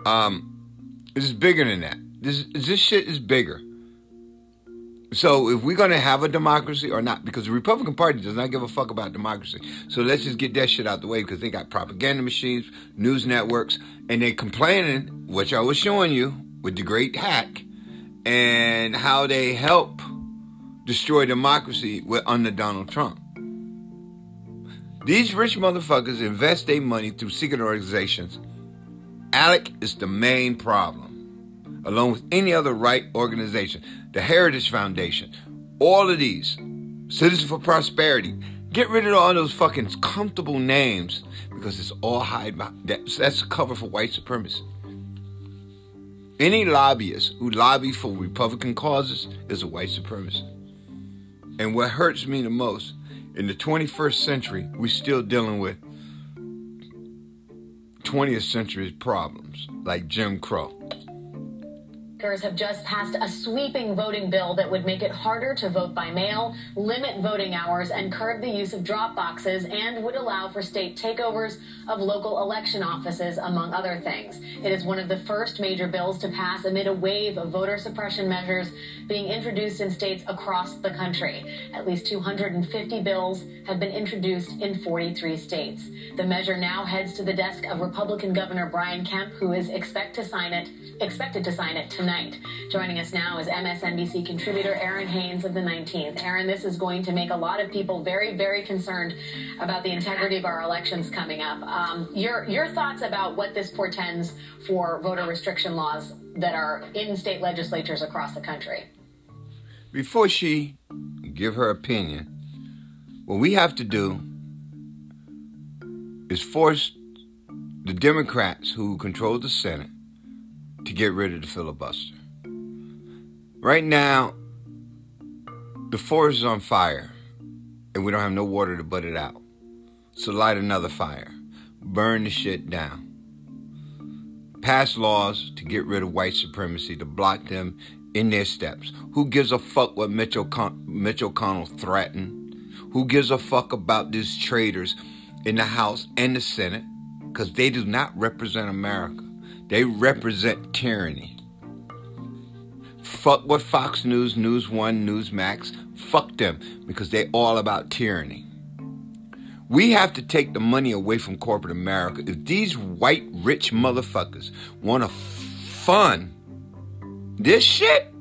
Um, this is bigger than that. This this shit is bigger. So if we're gonna have a democracy or not, because the Republican Party does not give a fuck about democracy. So let's just get that shit out the way because they got propaganda machines, news networks, and they complaining, which I was showing you with the great hack, and how they help destroy democracy with under Donald Trump. These rich motherfuckers invest their money through secret organizations. ALEC is the main problem, along with any other right organization, the Heritage Foundation, all of these, Citizens for Prosperity. Get rid of all those fucking comfortable names because it's all hide behind. That's a cover for white supremacy. Any lobbyist who lobby for Republican causes is a white supremacist. And what hurts me the most in the 21st century, we're still dealing with 20th century problems like Jim Crow. Have just passed a sweeping voting bill that would make it harder to vote by mail, limit voting hours, and curb the use of drop boxes, and would allow for state takeovers of local election offices, among other things. It is one of the first major bills to pass amid a wave of voter suppression measures being introduced in states across the country. At least 250 bills have been introduced in 43 states. The measure now heads to the desk of Republican Governor Brian Kemp, who is expect to sign it, expected to sign it tonight. Joining us now is MSNBC contributor Errin Haines of the 19th. Aaron, this is going to make a lot of people very, very concerned about the integrity of our elections coming up. Um, your your thoughts about what this portends for voter restriction laws that are in state legislatures across the country? Before she give her opinion. What we have to do is force the Democrats who control the Senate to get rid of the filibuster. Right now, the forest is on fire, and we don't have no water to put it out. So light another fire. Burn the shit down. Pass laws to get rid of white supremacy, to block them in their steps. Who gives a fuck what Mitch, O'Con- Mitch O'Connell threatened? Who gives a fuck about these traitors in the House and the Senate? Because they do not represent America. They represent tyranny. Fuck what Fox News, News One, Newsmax, fuck them because they're all about tyranny. We have to take the money away from corporate America. If these white rich motherfuckers want to fund this shit,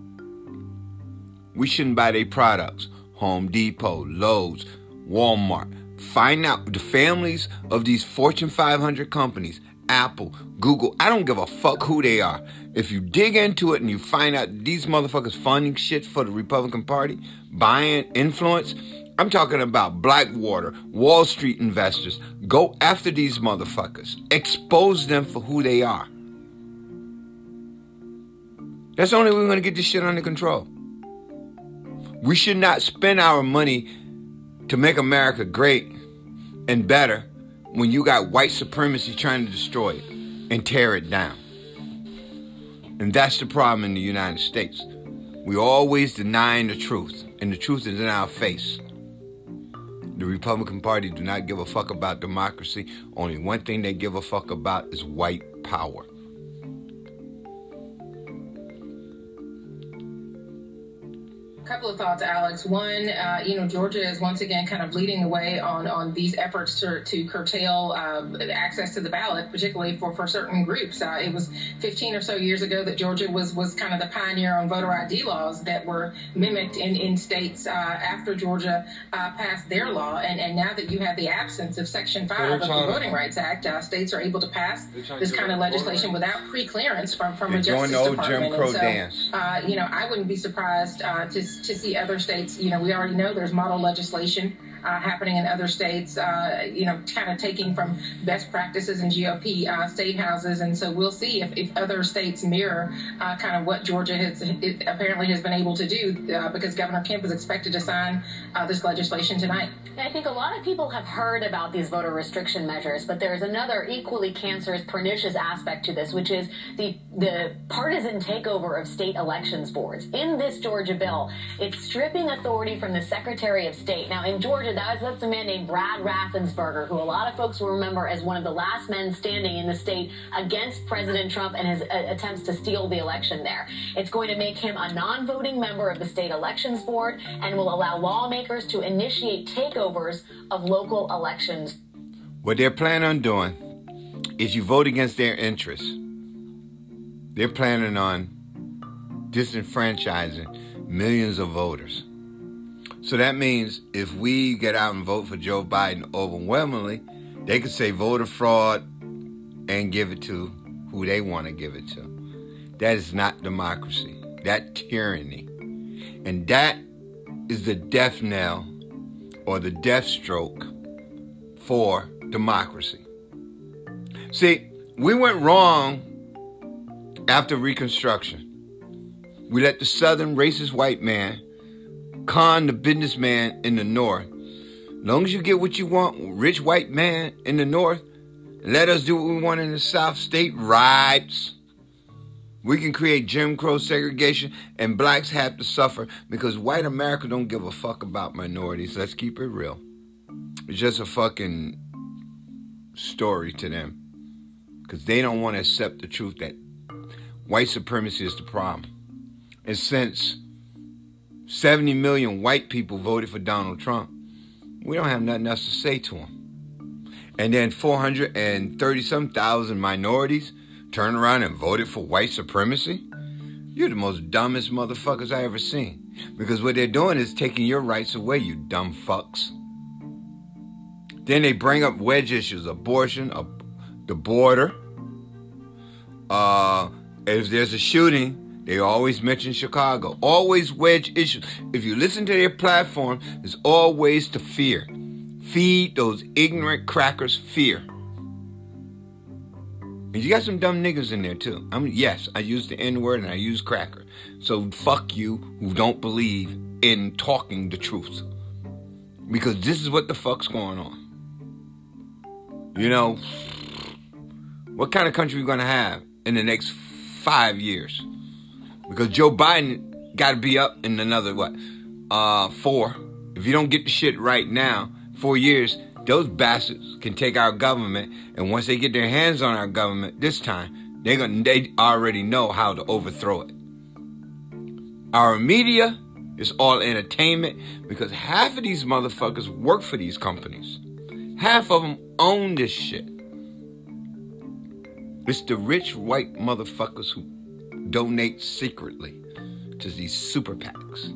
we shouldn't buy their products. Home Depot, Lowe's, Walmart. Find out the families of these Fortune 500 companies, Apple, Google. I don't give a fuck who they are. If you dig into it and you find out these motherfuckers funding shit for the Republican Party, buying influence, I'm talking about Blackwater, Wall Street investors. Go after these motherfuckers. Expose them for who they are. That's the only way we're going to get this shit under control. We should not spend our money to make America great and better when you got white supremacy trying to destroy it and tear it down. And that's the problem in the United States. We always denying the truth, and the truth is in our face. The Republican Party do not give a fuck about democracy. Only one thing they give a fuck about is white power. Couple of thoughts, Alex. One, uh, you know, Georgia is once again kind of leading the way on on these efforts to, to curtail uh, access to the ballot, particularly for, for certain groups. Uh, it was 15 or so years ago that Georgia was was kind of the pioneer on voter ID laws that were mimicked in in states uh, after Georgia uh, passed their law, and and now that you have the absence of Section Five of the Voting Rights Act, uh, states are able to pass this kind of legislation without pre-clearance from from They're a Justice the old Department. Jim Crow so, dance. uh, you know, I wouldn't be surprised uh, to to see other states. You know, we already know there's model legislation uh, happening in other states. Uh, you know, kind of taking from best practices in GOP uh, state houses, and so we'll see if, if other states mirror uh, kind of what Georgia has apparently has been able to do uh, because Governor Kemp is expected to sign uh, this legislation tonight. I think a lot of people have heard about these voter restriction measures, but there's another equally cancerous, pernicious aspect to this, which is the the partisan takeover of state elections boards. In this Georgia bill, it's stripping authority from the Secretary of State. Now, in Georgia, that was, that's a man named Brad Raffensperger, who a lot of folks will remember as one of the last men standing in the state against President Trump and his uh, attempts to steal the election there. It's going to make him a non-voting member of the state elections board and will allow lawmakers to initiate takeovers of local elections. What they're planning on doing is you vote against their interests. They're planning on disenfranchising millions of voters. So that means if we get out and vote for Joe Biden overwhelmingly, they could say voter fraud and give it to who they want to give it to. That is not democracy. That tyranny. And that is the death knell or the death stroke for democracy. See, we went wrong after Reconstruction. We let the southern racist white man con the businessman in the north. Long as you get what you want, rich white man in the north, let us do what we want in the south. State rights. We can create Jim Crow segregation, and blacks have to suffer because white America don't give a fuck about minorities. Let's keep it real. It's just a fucking story to them because they don't want to accept the truth that white supremacy is the problem. And since 70 million white people voted for Donald Trump, we don't have nothing else to say to them. And then 430 some thousand minorities turned around and voted for white supremacy? You're the most dumbest motherfuckers I ever seen. Because what they're doing is taking your rights away, you dumb fucks. Then they bring up wedge issues, abortion, ab- the border. Uh, if there's a shooting, They always mention Chicago. Always wedge issues. If you listen to their platform, there's always to fear. Feed those ignorant crackers fear. And you got some dumb niggas in there too. I mean, yes, I use the N word and I use cracker. So fuck you who don't believe in talking the truth. Because this is what the fuck's going on. You know, what kind of country we gonna have in the next five years? Because Joe Biden got to be up in another what, uh, four. If you don't get the shit right now, four years, those bastards can take our government, and once they get their hands on our government this time, they gonna they already know how to overthrow it. Our media is all entertainment because half of these motherfuckers work for these companies. Half of them own this shit. It's the rich white motherfuckers who donate secretly to these super PACs.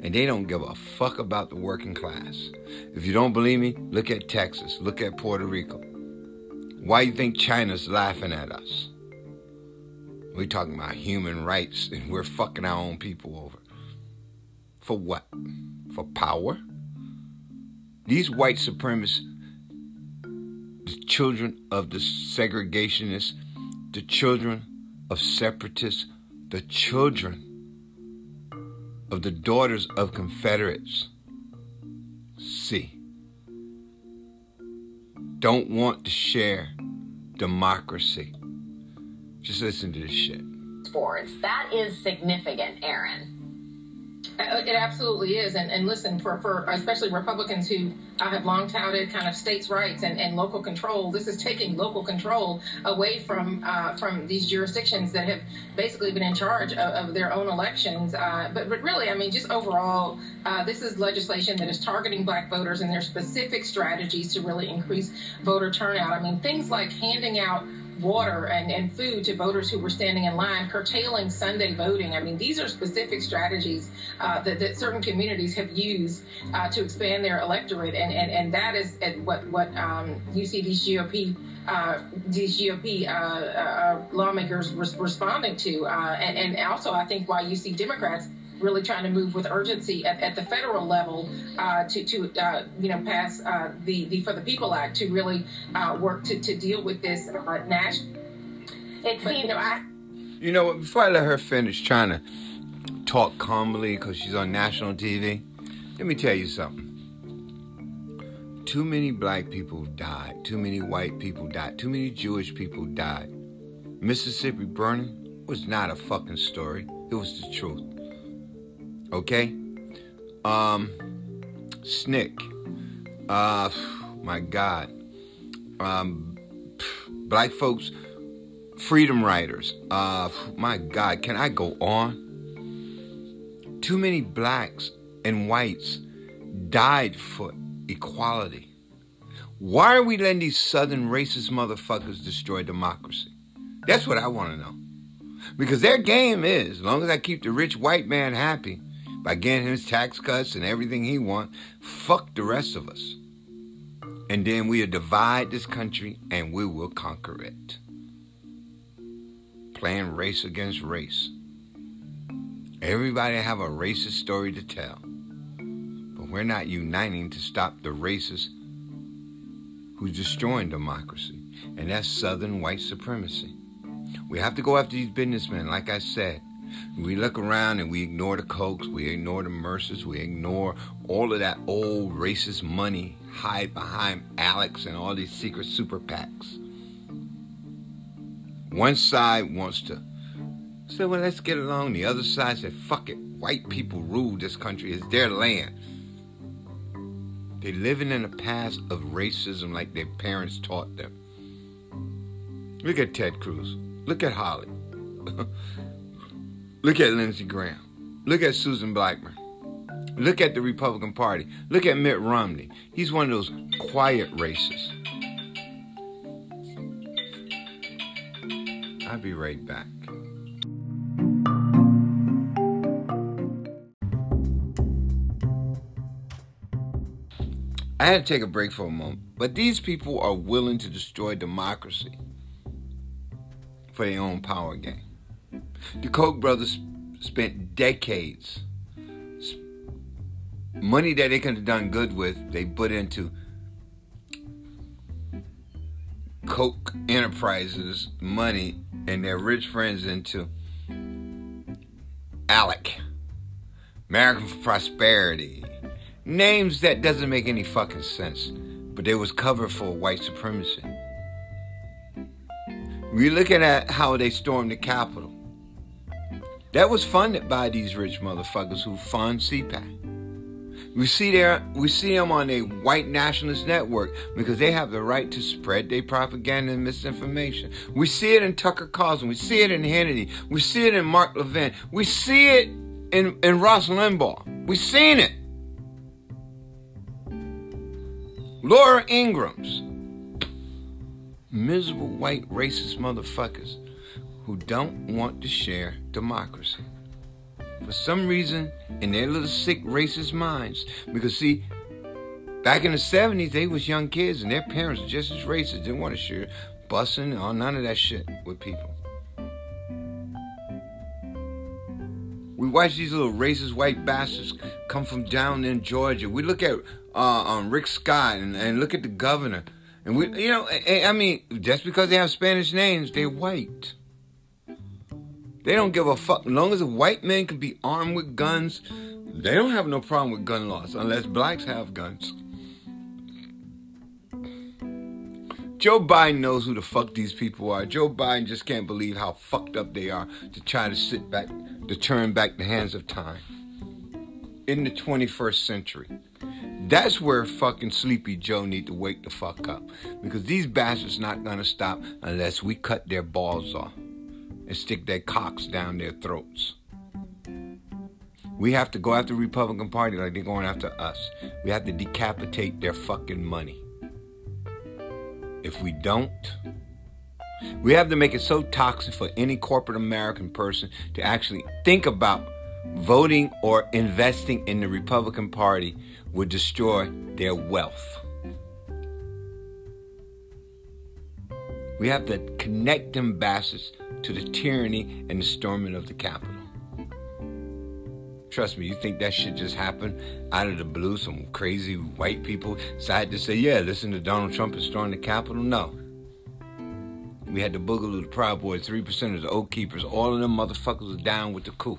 And they don't give a fuck about the working class. If you don't believe me, look at Texas, look at Puerto Rico. Why do you think China's laughing at us? We're talking about human rights and we're fucking our own people over. For what? For power? These white supremacists, the children of the segregationists, the children of separatists, the children of the daughters of Confederates. See, don't want to share democracy. Just listen to this shit. Sports. That is significant, Errin. It absolutely is, and, and listen, for, for especially Republicans who have long touted kind of states' rights and, and local control, this is taking local control away from uh, from these jurisdictions that have basically been in charge of, of their own elections. Uh, but but really, I mean, just overall, uh, this is legislation that is targeting Black voters and their specific strategies to really increase voter turnout. I mean, things like handing out water and, and food to voters who were standing in line, curtailing Sunday voting. I mean, these are specific strategies uh, that, that certain communities have used uh, to expand their electorate, and, and, and that is what what um, you see these GOP. Uh, these GOP uh, uh, lawmakers res- responding to, uh, and, and also I think why you see Democrats really trying to move with urgency at, at the federal level uh, to, to uh, you know, pass uh, the, the For the People Act to really uh, work to, to deal with this uh, national. It but, you know, I, You know what? Before I let her finish trying to talk calmly because she's on national TV, let me tell you something. Too many black people died. Too many white people died. Too many Jewish people died. Mississippi burning was not a fucking story. It was the truth. Okay? Um, SNCC. Uh, my God. Um, black folks, freedom riders. Uh, my God, can I go on? Too many blacks and whites died for equality. Why are we letting these southern racist motherfuckers destroy democracy? That's what I want to know. Because their game is, as long as I keep the rich white man happy by getting his tax cuts and everything he wants, fuck the rest of us. And then we'll divide this country and we will conquer it. Playing race against race. Everybody have a racist story to tell. But we're not uniting to stop the racists who's destroying democracy. And that's Southern white supremacy. We have to go after these businessmen, like I said. We look around and we ignore the Kochs, we ignore the Mercers, we ignore all of that old racist money hide behind Alex and all these secret super PACs. One side wants to say, well, let's get along. The other side said, fuck it. White people rule this country. It's their land. They're living in the past of racism like their parents taught them. Look at Ted Cruz. Look at Hawley. Look at Lindsey Graham. Look at Susan Blackburn. Look at the Republican Party. Look at Mitt Romney. He's one of those quiet racists. I'll be right back. I had to take a break for a moment, but these people are willing to destroy democracy for their own power game. The Koch brothers spent decades, money that they could have done good with, they put into Koch Enterprises money and their rich friends into ALEC, American Prosperity, names that doesn't make any fucking sense, but they was covered for white supremacy. We looking at how they stormed the Capitol. That was funded by these rich motherfuckers who fund CPAC. We see their, we see them on a white nationalist network because they have the right to spread their propaganda and misinformation. We see it in Tucker Carlson. We see it in Hannity. We see it in Mark Levin. We see it in, in Rush Limbaugh. We seen it. Laura Ingrams. Miserable white racist motherfuckers who don't want to share democracy for some reason in their little sick racist minds. Because see, back in the 70s, they was young kids and their parents were just as racist. Didn't want to share busing or none of that shit with people. We watch these little racist white bastards come from down in Georgia. We look at uh, um, Rick Scott and, and look at the governor. And we, you know, I mean, just because they have Spanish names, they're white. They don't give a fuck. As long as a white man can be armed with guns, they don't have no problem with gun laws unless blacks have guns. Joe Biden knows who the fuck these people are. Joe Biden just can't believe how fucked up they are to try to sit back, to turn back the hands of time in the 21st century. That's where fucking Sleepy Joe need to wake the fuck up because these bastards not gonna stop unless we cut their balls off and stick their cocks down their throats. We have to go after the Republican Party like they're going after us. We have to decapitate their fucking money. If we don't, we have to make it so toxic for any corporate American person to actually think about voting or investing in the Republican Party would destroy their wealth. We have to connect bastards to the tyranny and the storming of the Capitol. Trust me, you think that shit just happened out of the blue? Some crazy white people decided to say, yeah, listen to Donald Trump and storm the Capitol? No. We had the Boogaloo, the Proud Boys, 3% of the Oath Keepers. All of them motherfuckers was down with the coup.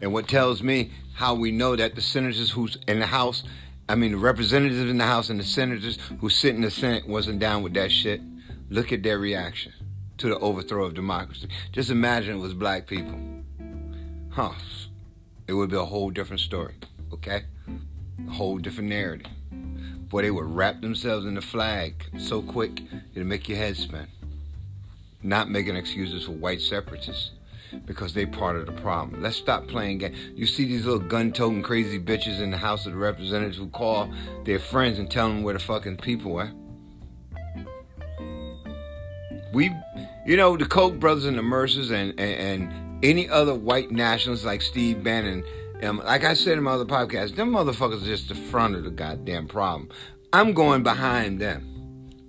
And what tells me how we know that the senators who's in the House, I mean the representatives in the House and the senators who sit in the Senate wasn't down with that shit Look at their reaction to the overthrow of democracy. Just imagine it was black people. Huh. It would be a whole different story, okay? A whole different narrative. Boy, they would wrap themselves in the flag so quick it'd make your head spin. Not making excuses for white separatists because they part of the problem. Let's stop playing games. You see these little gun-toting crazy bitches in the House of the Representatives who call their friends and tell them where the fucking people are we, you know, the Koch brothers and the Mercers and, and, and any other white nationalists like Steve Bannon, um, like I said in my other podcast, them motherfuckers are just the front of the goddamn problem. I'm going behind them.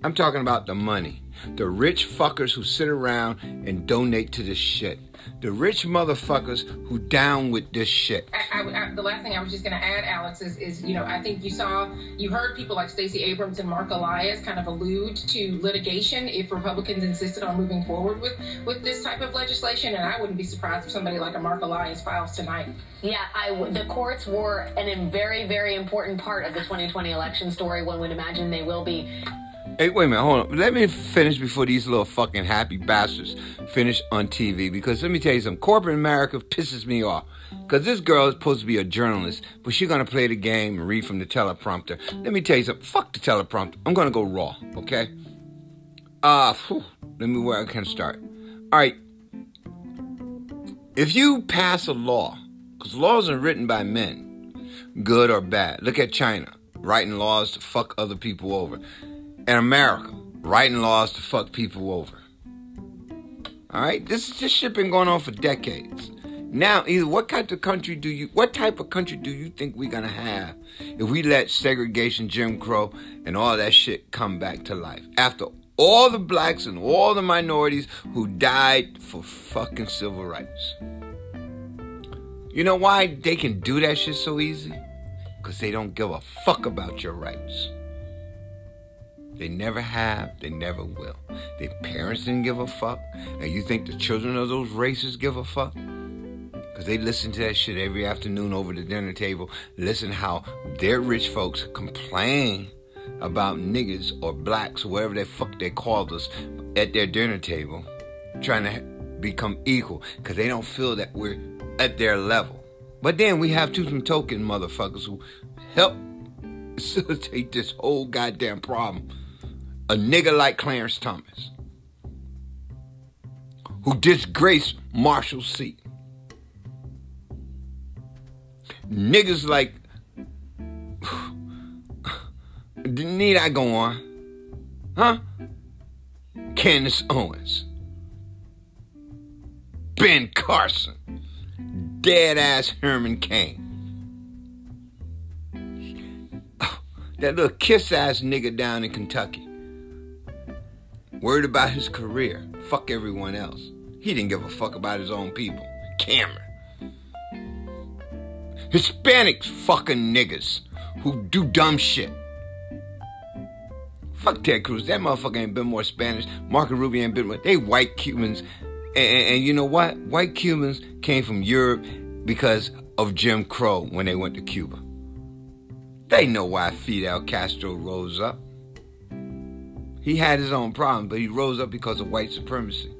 I'm talking about the money. The rich fuckers who sit around and donate to this shit the rich motherfuckers who down with this shit. I, I, I, the last thing I was just going to add, Alex, is, is, you know, I think you saw, you heard people like Stacey Abrams and Mark Elias kind of allude to litigation if Republicans insisted on moving forward with, with this type of legislation. And I wouldn't be surprised if somebody like a Mark Elias files tonight. Yeah, I, the courts were an, a very, very important part of the 2020 election story. One would imagine they will be. Hey, wait a minute, hold on. Let me finish before these little fucking happy bastards finish on TV. Because let me tell you something. Corporate America pisses me off. Because this girl is supposed to be a journalist, but she's going to play the game and read from the teleprompter. Let me tell you something. Fuck the teleprompter. I'm going to go raw, okay? Uh, whew, let me where I can start. All right. If you pass a law, because laws are written by men, good or bad. Look at China, writing laws to fuck other people over in America writing laws to fuck people over. All right, this is this shit been going on for decades. Now, either what kind of country do you, what type of country do you think we're gonna have if we let segregation, Jim Crow, and all that shit come back to life after all the blacks and all the minorities who died for fucking civil rights. You know why they can do that shit so easy? Because they don't give a fuck about your rights. They never have, they never will. Their parents didn't give a fuck. And you think the children of those races give a fuck? Because they listen to that shit every afternoon over the dinner table. Listen how their rich folks complain about niggas or blacks, whatever the fuck they called us, at their dinner table, trying to become equal. Because they don't feel that we're at their level. But then we have two some token motherfuckers who help facilitate this whole goddamn problem a nigga like Clarence Thomas, who disgraced Marshall Seat. Niggas like, need I go on? Huh? Candace Owens, Ben Carson, dead ass Herman Cain. That little kiss ass nigga down in Kentucky. Worried about his career. Fuck everyone else. He didn't give a fuck about his own people. Cameron. Hispanics fucking niggas who do dumb shit. Fuck Ted Cruz. That motherfucker ain't been more Spanish. Marco Rubio ain't been more. They white Cubans. And, and, and you know what? White Cubans came from Europe because of Jim Crow when they went to Cuba. They know why Fidel Castro rose up. He had his own problem, but he rose up because of white supremacy.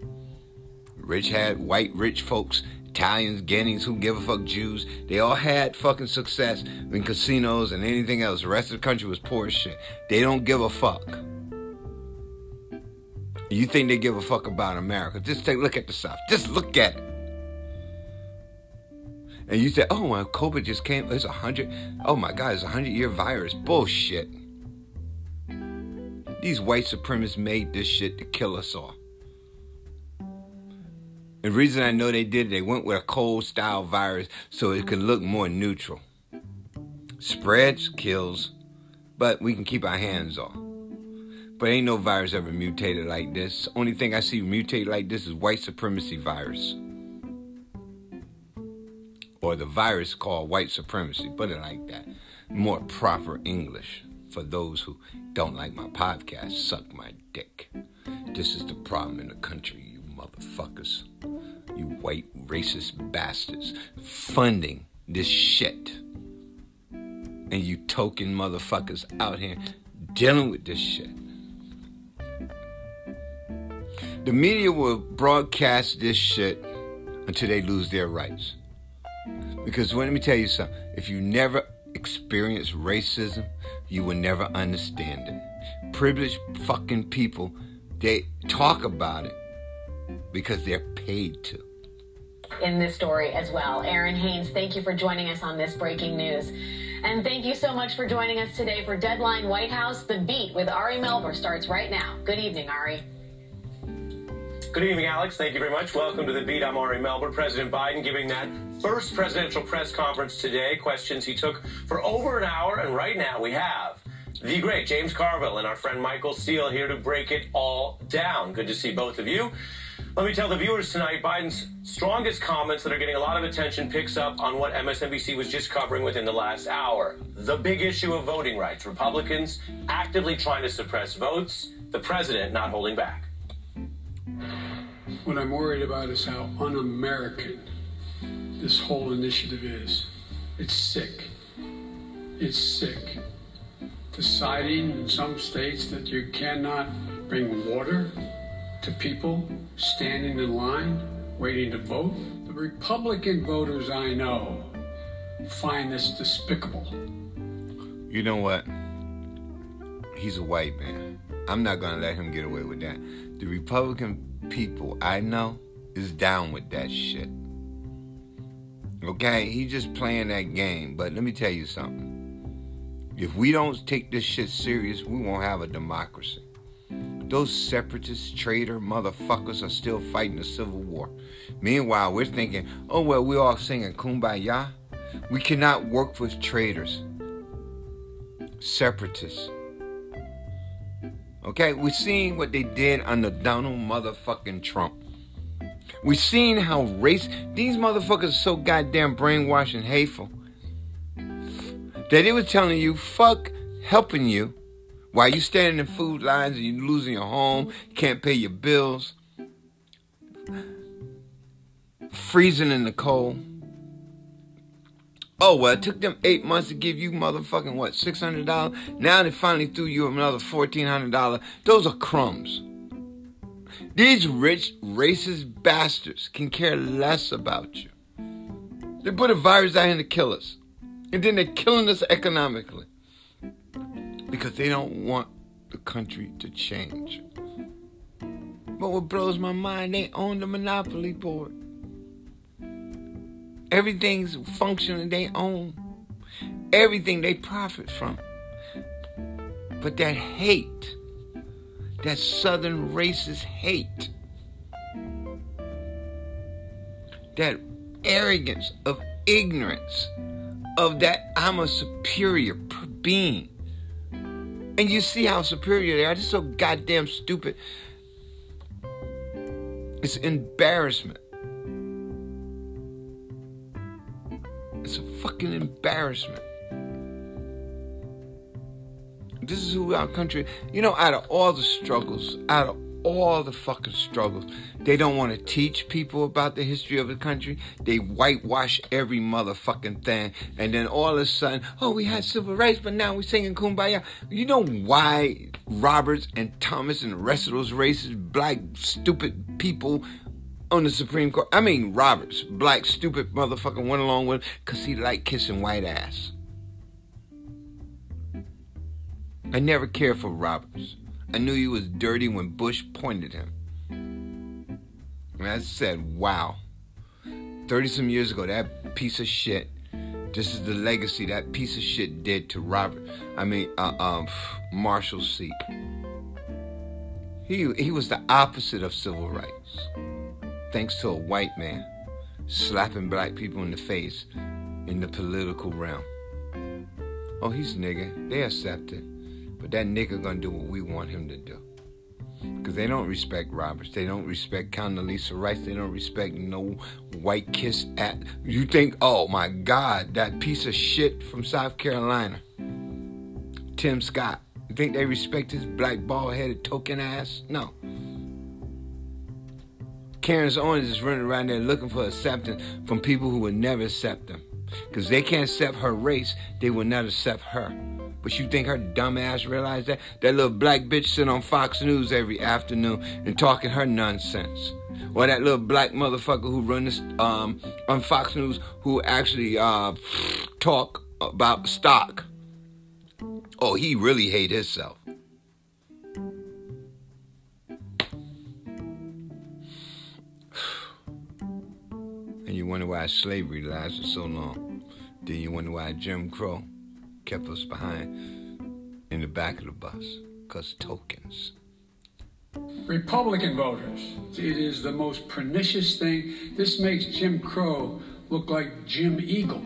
Rich had white rich folks, Italians, Guineas, who give a fuck Jews. They all had fucking success in casinos and anything else. The rest of the country was poor as shit. They don't give a fuck. You think they give a fuck about America? Just take look at the South. Just look at it. And you say, oh, well, COVID just came. It's a hundred. Oh my God, it's a hundred year virus. Bullshit. These white supremacists made this shit to kill us all. The reason I know they did, they went with a cold style virus so it could look more neutral. Spreads, kills, but we can keep our hands off. But ain't no virus ever mutated like this. Only thing I see mutate like this is white supremacy virus. Or the virus called white supremacy. Put it like that. More proper English for those who don't like my podcast, suck my dick. This is the problem in the country, you motherfuckers. You white racist bastards funding this shit. And you token motherfuckers out here dealing with this shit. The media will broadcast this shit until they lose their rights. Because let me tell you something. If you never experience racism, you will never understand it. Privileged fucking people, they talk about it because they're paid to. In this story as well. Errin Haines, thank you for joining us on this breaking news. And thank you so much for joining us today for Deadline White House. The Beat with Ari Melber starts right now. Good evening, Ari. Good evening, Alex. Thank you very much. Welcome to the beat. I'm Ari Melber. President Biden giving that first presidential press conference today. Questions he took for over an hour, and right now we have the great James Carville and our friend Michael Steele here to break it all down. Good to see both of you. Let me tell the viewers tonight Biden's strongest comments that are getting a lot of attention picks up on what MSNBC was just covering within the last hour. The big issue of voting rights. Republicans actively trying to suppress votes, the president not holding back. What I'm worried about is how un American this whole initiative is. It's sick. It's sick. Deciding in some states that you cannot bring water to people standing in line waiting to vote. The Republican voters I know find this despicable. You know what? He's a white man. I'm not going to let him get away with that. The Republican people I know is down with that shit. Okay? He just playing that game. But let me tell you something. If we don't take this shit serious, we won't have a democracy. Those separatist traitor motherfuckers are still fighting the civil war. Meanwhile, we're thinking, oh, well, we're all singing kumbaya. We cannot work with traitors, separatists. Okay, we seen what they did under Donald motherfucking Trump. We seen how race these motherfuckers are so goddamn brainwashed and hateful that they was telling you fuck helping you while you standing in food lines and you losing your home, can't pay your bills, freezing in the cold. Oh well, it took them eight months to give you motherfucking what six hundred dollars. Now they finally threw you another fourteen hundred dollars. Those are crumbs. These rich, racist bastards can care less about you. They put a virus out here to kill us, and then they're killing us economically because they don't want the country to change. But what blows my mind, they own the monopoly board. Everything's functioning they own. Everything they profit from. But that hate, that southern racist hate, that arrogance of ignorance, of that I'm a superior being. And you see how superior they are. They're so goddamn stupid. It's embarrassment. It's a fucking embarrassment. This is who our country, you know, out of all the struggles, out of all the fucking struggles, they don't want to teach people about the history of the country. They whitewash every motherfucking thing. And then all of a sudden, oh, we had civil rights, but now we're singing kumbaya. You know why Roberts and Thomas and the rest of those racist, black, stupid people on the Supreme Court. I mean, Roberts, black, stupid motherfucker, went along with because he liked kissing white ass. I never cared for Roberts. I knew he was dirty when Bush pointed him. And I said, wow. 30 some years ago, that piece of shit, this is the legacy that piece of shit did to Robert. I mean, uh, um, Marshall Seat. He, he was the opposite of civil rights thanks to a white man slapping black people in the face in the political realm. Oh, he's nigga. They accept it. But that nigga gonna do what we want him to do. Because they don't respect Roberts. They don't respect Condoleezza Rice. They don't respect no white kiss at. You think, oh my God, that piece of shit from South Carolina, Tim Scott. You think they respect his black bald headed token ass? No. Karen's Owens is running around there looking for acceptance from people who would never accept them. Because they can't accept her race, they will not accept her. But you think her dumb ass realized that? That little black bitch sitting on Fox News every afternoon and talking her nonsense. Or that little black motherfucker who runs um, on Fox News who actually uh, talk about stock. Oh, he really hate himself. You wonder why slavery lasted so long. Then you wonder why Jim Crow kept us behind in the back of the bus. Because tokens. Republican voters, it is the most pernicious thing. This makes Jim Crow look like Jim Eagle.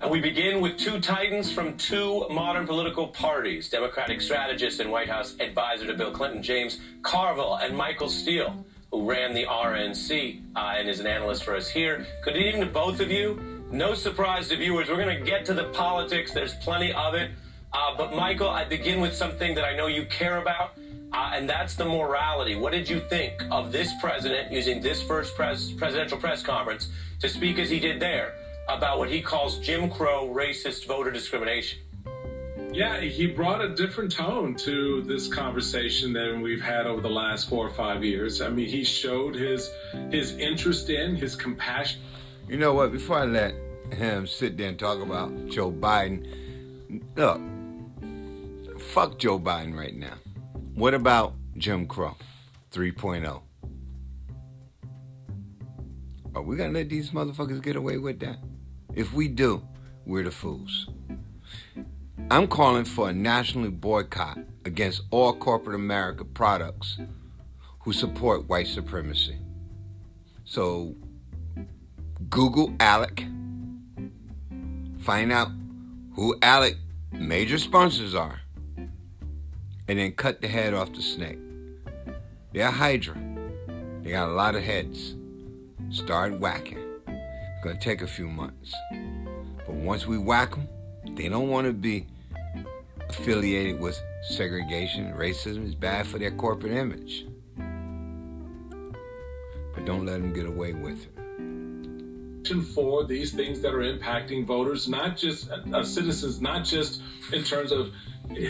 And we begin with two titans from two modern political parties Democratic strategist and White House advisor to Bill Clinton, James Carville, and Michael Steele, who ran the RNC uh, and is an analyst for us here. Good evening to both of you. No surprise to viewers, we're going to get to the politics, there's plenty of it. Uh, but, Michael, I begin with something that I know you care about. Uh, and that's the morality. What did you think of this president using this first pres- presidential press conference to speak as he did there about what he calls Jim Crow racist voter discrimination? Yeah, he brought a different tone to this conversation than we've had over the last four or five years. I mean, he showed his his interest in, his compassion. You know what? Before I let him sit there and talk about Joe Biden, look, fuck Joe Biden right now. What about Jim Crow 3.0? Are we gonna let these motherfuckers get away with that? If we do, we're the fools. I'm calling for a national boycott against all corporate America products who support white supremacy. So, Google ALEC, find out who ALEC major sponsors are, and then cut the head off the snake. They're a hydra. They got a lot of heads. Start whacking. It's gonna take a few months. But once we whack them, they don't want to be affiliated with segregation, racism. is bad for their corporate image. But don't let them get away with it for these things that are impacting voters, not just uh, citizens, not just in terms of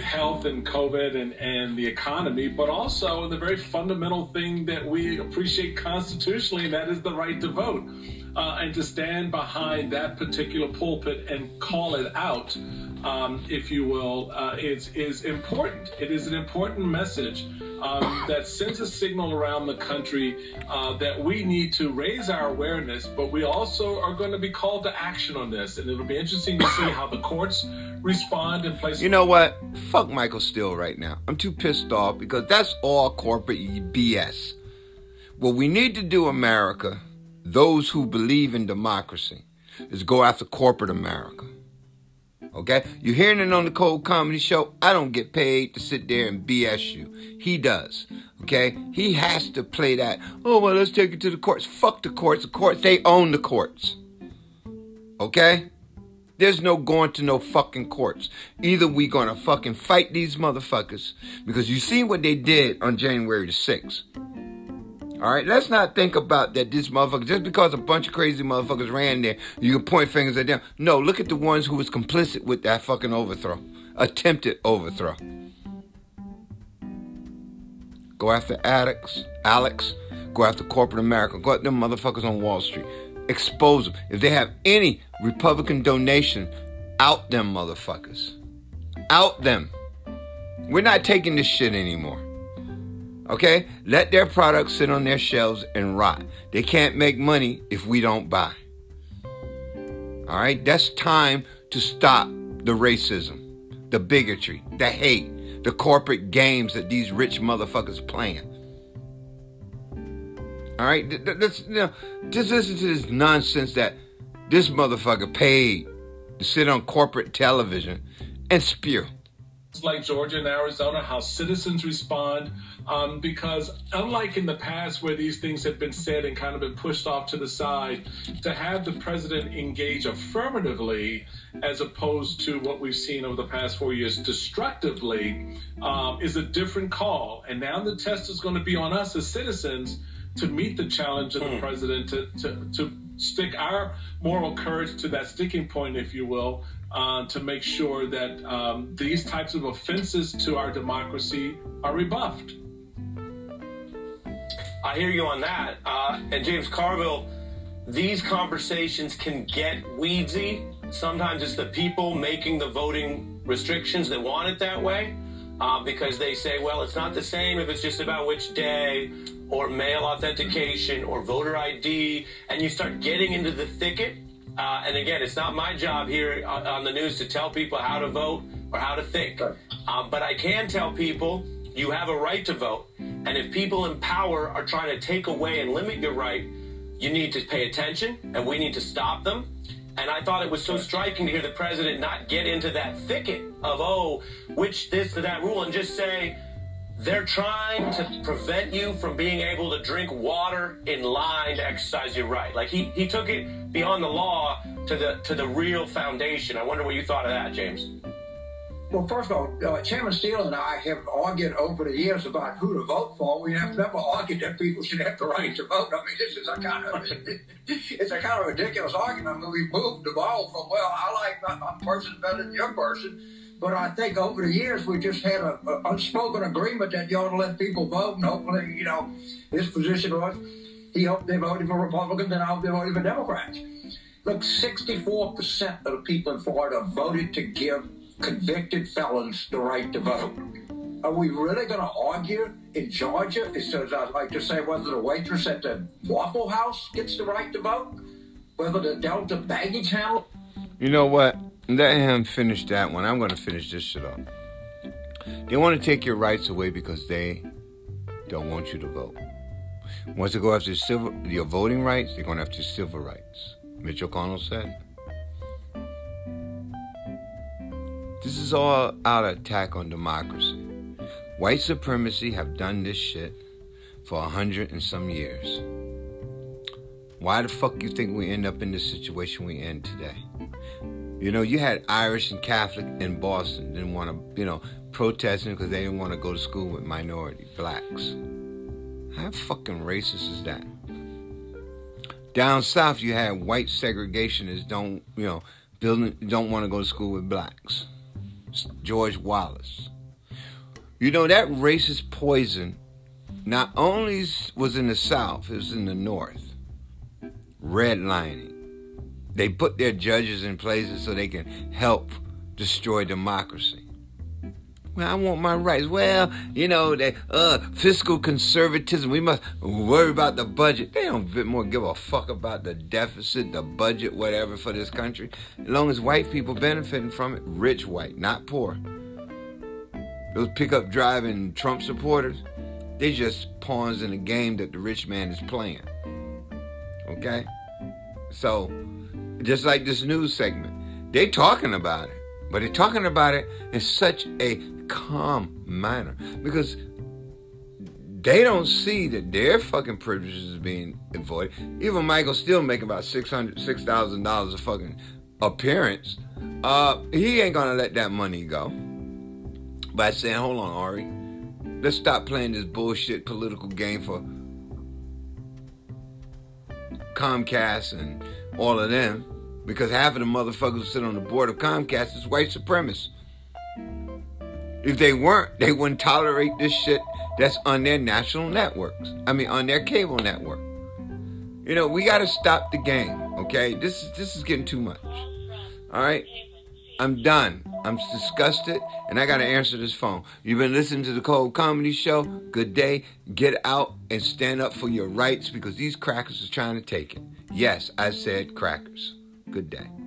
health and COVID and, and the economy, but also the very fundamental thing that we appreciate constitutionally, and that is the right to vote. Uh, and to stand behind that particular pulpit and call it out, um, if you will, uh, is, is important. It is an important message um, that sends a signal around the country uh, that we need to raise our awareness, but we also are going to be called to action on this. And it'll be interesting to see how the courts respond in place. You know what? Fuck Michael Steele right now. I'm too pissed off because that's all corporate BS. What we need to do, America, those who believe in democracy, is go after corporate America. Okay? You're hearing it on the Cold Comedy Show. I don't get paid to sit there and BS you. He does. Okay? He has to play that. Oh, well, let's take it to the courts. Fuck the courts. The courts, they own the courts. Okay? There's no going to no fucking courts. Either we gonna fucking fight these motherfuckers because you see what they did on January the 6th. All right, let's not think about that this motherfucker, just because a bunch of crazy motherfuckers ran there, you can point fingers at them. No, look at the ones who was complicit with that fucking overthrow, attempted overthrow. Go after addicts, Alex. Go after corporate America. Go after them motherfuckers on Wall Street expose them. If they have any Republican donation, out them motherfuckers. Out them. We're not taking this shit anymore. Okay? Let their products sit on their shelves and rot. They can't make money if we don't buy. All right? That's time to stop the racism, the bigotry, the hate, the corporate games that these rich motherfuckers playing. All right, let's you know, just listen to this nonsense that this motherfucker paid to sit on corporate television and spew. Like Georgia and Arizona, how citizens respond. Um, because unlike in the past where these things have been said and kind of been pushed off to the side, to have the president engage affirmatively as opposed to what we've seen over the past four years destructively um, is a different call. And now the test is going to be on us as citizens to meet the challenge of the mm. president to, to, to stick our moral courage to that sticking point, if you will, uh, to make sure that um, these types of offenses to our democracy are rebuffed. I hear you on that. Uh, and James Carville, these conversations can get weedsy. Sometimes it's the people making the voting restrictions that want it that way uh, because they say, well, it's not the same if it's just about which day or mail authentication or voter ID, and you start getting into the thicket. Uh, and again, it's not my job here on, the news to tell people how to vote or how to think. Um, but I can tell people you have a right to vote. And if people in power are trying to take away and limit your right, you need to pay attention and we need to stop them. And I thought it was so striking to hear the president not get into that thicket of, oh, which this or that rule and just say, they're trying to prevent you from being able to drink water in line to exercise your right. Like he, he took it beyond the law to the to the real foundation. I wonder what you thought of that, James. Well, first of all, uh, Chairman Steele and I have argued over the years about who to vote for. We have never argued that people should have the right to vote. I mean, this is a kind of it's a kind of ridiculous argument. I mean, we moved the ball from well, I like my person better than your person but I think over the years we just had an unspoken agreement that you ought to let people vote, and hopefully, you know, his position was he hoped they voted for Republicans, and I hope they voted for Democrats. Look, 64% of the people in Florida voted to give convicted felons the right to vote. Are we really going to argue in Georgia? It says, I'd like to say whether the waitress at the Waffle House gets the right to vote, whether the Delta baggage handler. You know what? Let him finish that one. I'm going to finish this shit off. They want to take your rights away because they don't want you to vote. Once they go after civil, your voting rights, they're going after civil rights. Mitch McConnell said. This is all out attack on democracy. White supremacy have done this shit for a hundred and some years. Why the fuck you think we end up in the situation we in today? You know, you had Irish and Catholic in Boston didn't want to, you know, protesting because they didn't want to go to school with minority blacks. How fucking racist is that? Down south, you had white segregationists don't, you know, building don't want to go to school with blacks. George Wallace. You know that racist poison not only was in the south, it was in the north. Redlining. They put their judges in places so they can help destroy democracy. Well, I want my rights. Well, you know, that uh, fiscal conservatism. We must worry about the budget. They don't bit more give a fuck about the deficit, the budget, whatever for this country. As long as white people benefiting from it, rich white, not poor. Those pickup driving Trump supporters, they just pawns in a game that the rich man is playing. Okay? So, just like this news segment, they talking about it, but they're talking about it in such a calm manner because they don't see that their fucking privileges is being avoided. Even Michael Steele making about six hundred, six thousand dollars a fucking appearance. Uh, he ain't gonna let that money go by saying, "Hold on, Ari, let's stop playing this bullshit political game for Comcast and all of them." Because half of the motherfuckers sit on the board of Comcast is white supremacists. If they weren't, they wouldn't tolerate this shit that's on their national networks. I mean, on their cable network. You know, we got to stop the game. Okay, this is this is getting too much. All right, I'm done. I'm disgusted, and I got to answer this phone. You've been listening to the Cold Comedy Show. Good day. Get out and stand up for your rights because these crackers are trying to take it. Yes, I said crackers. Good day.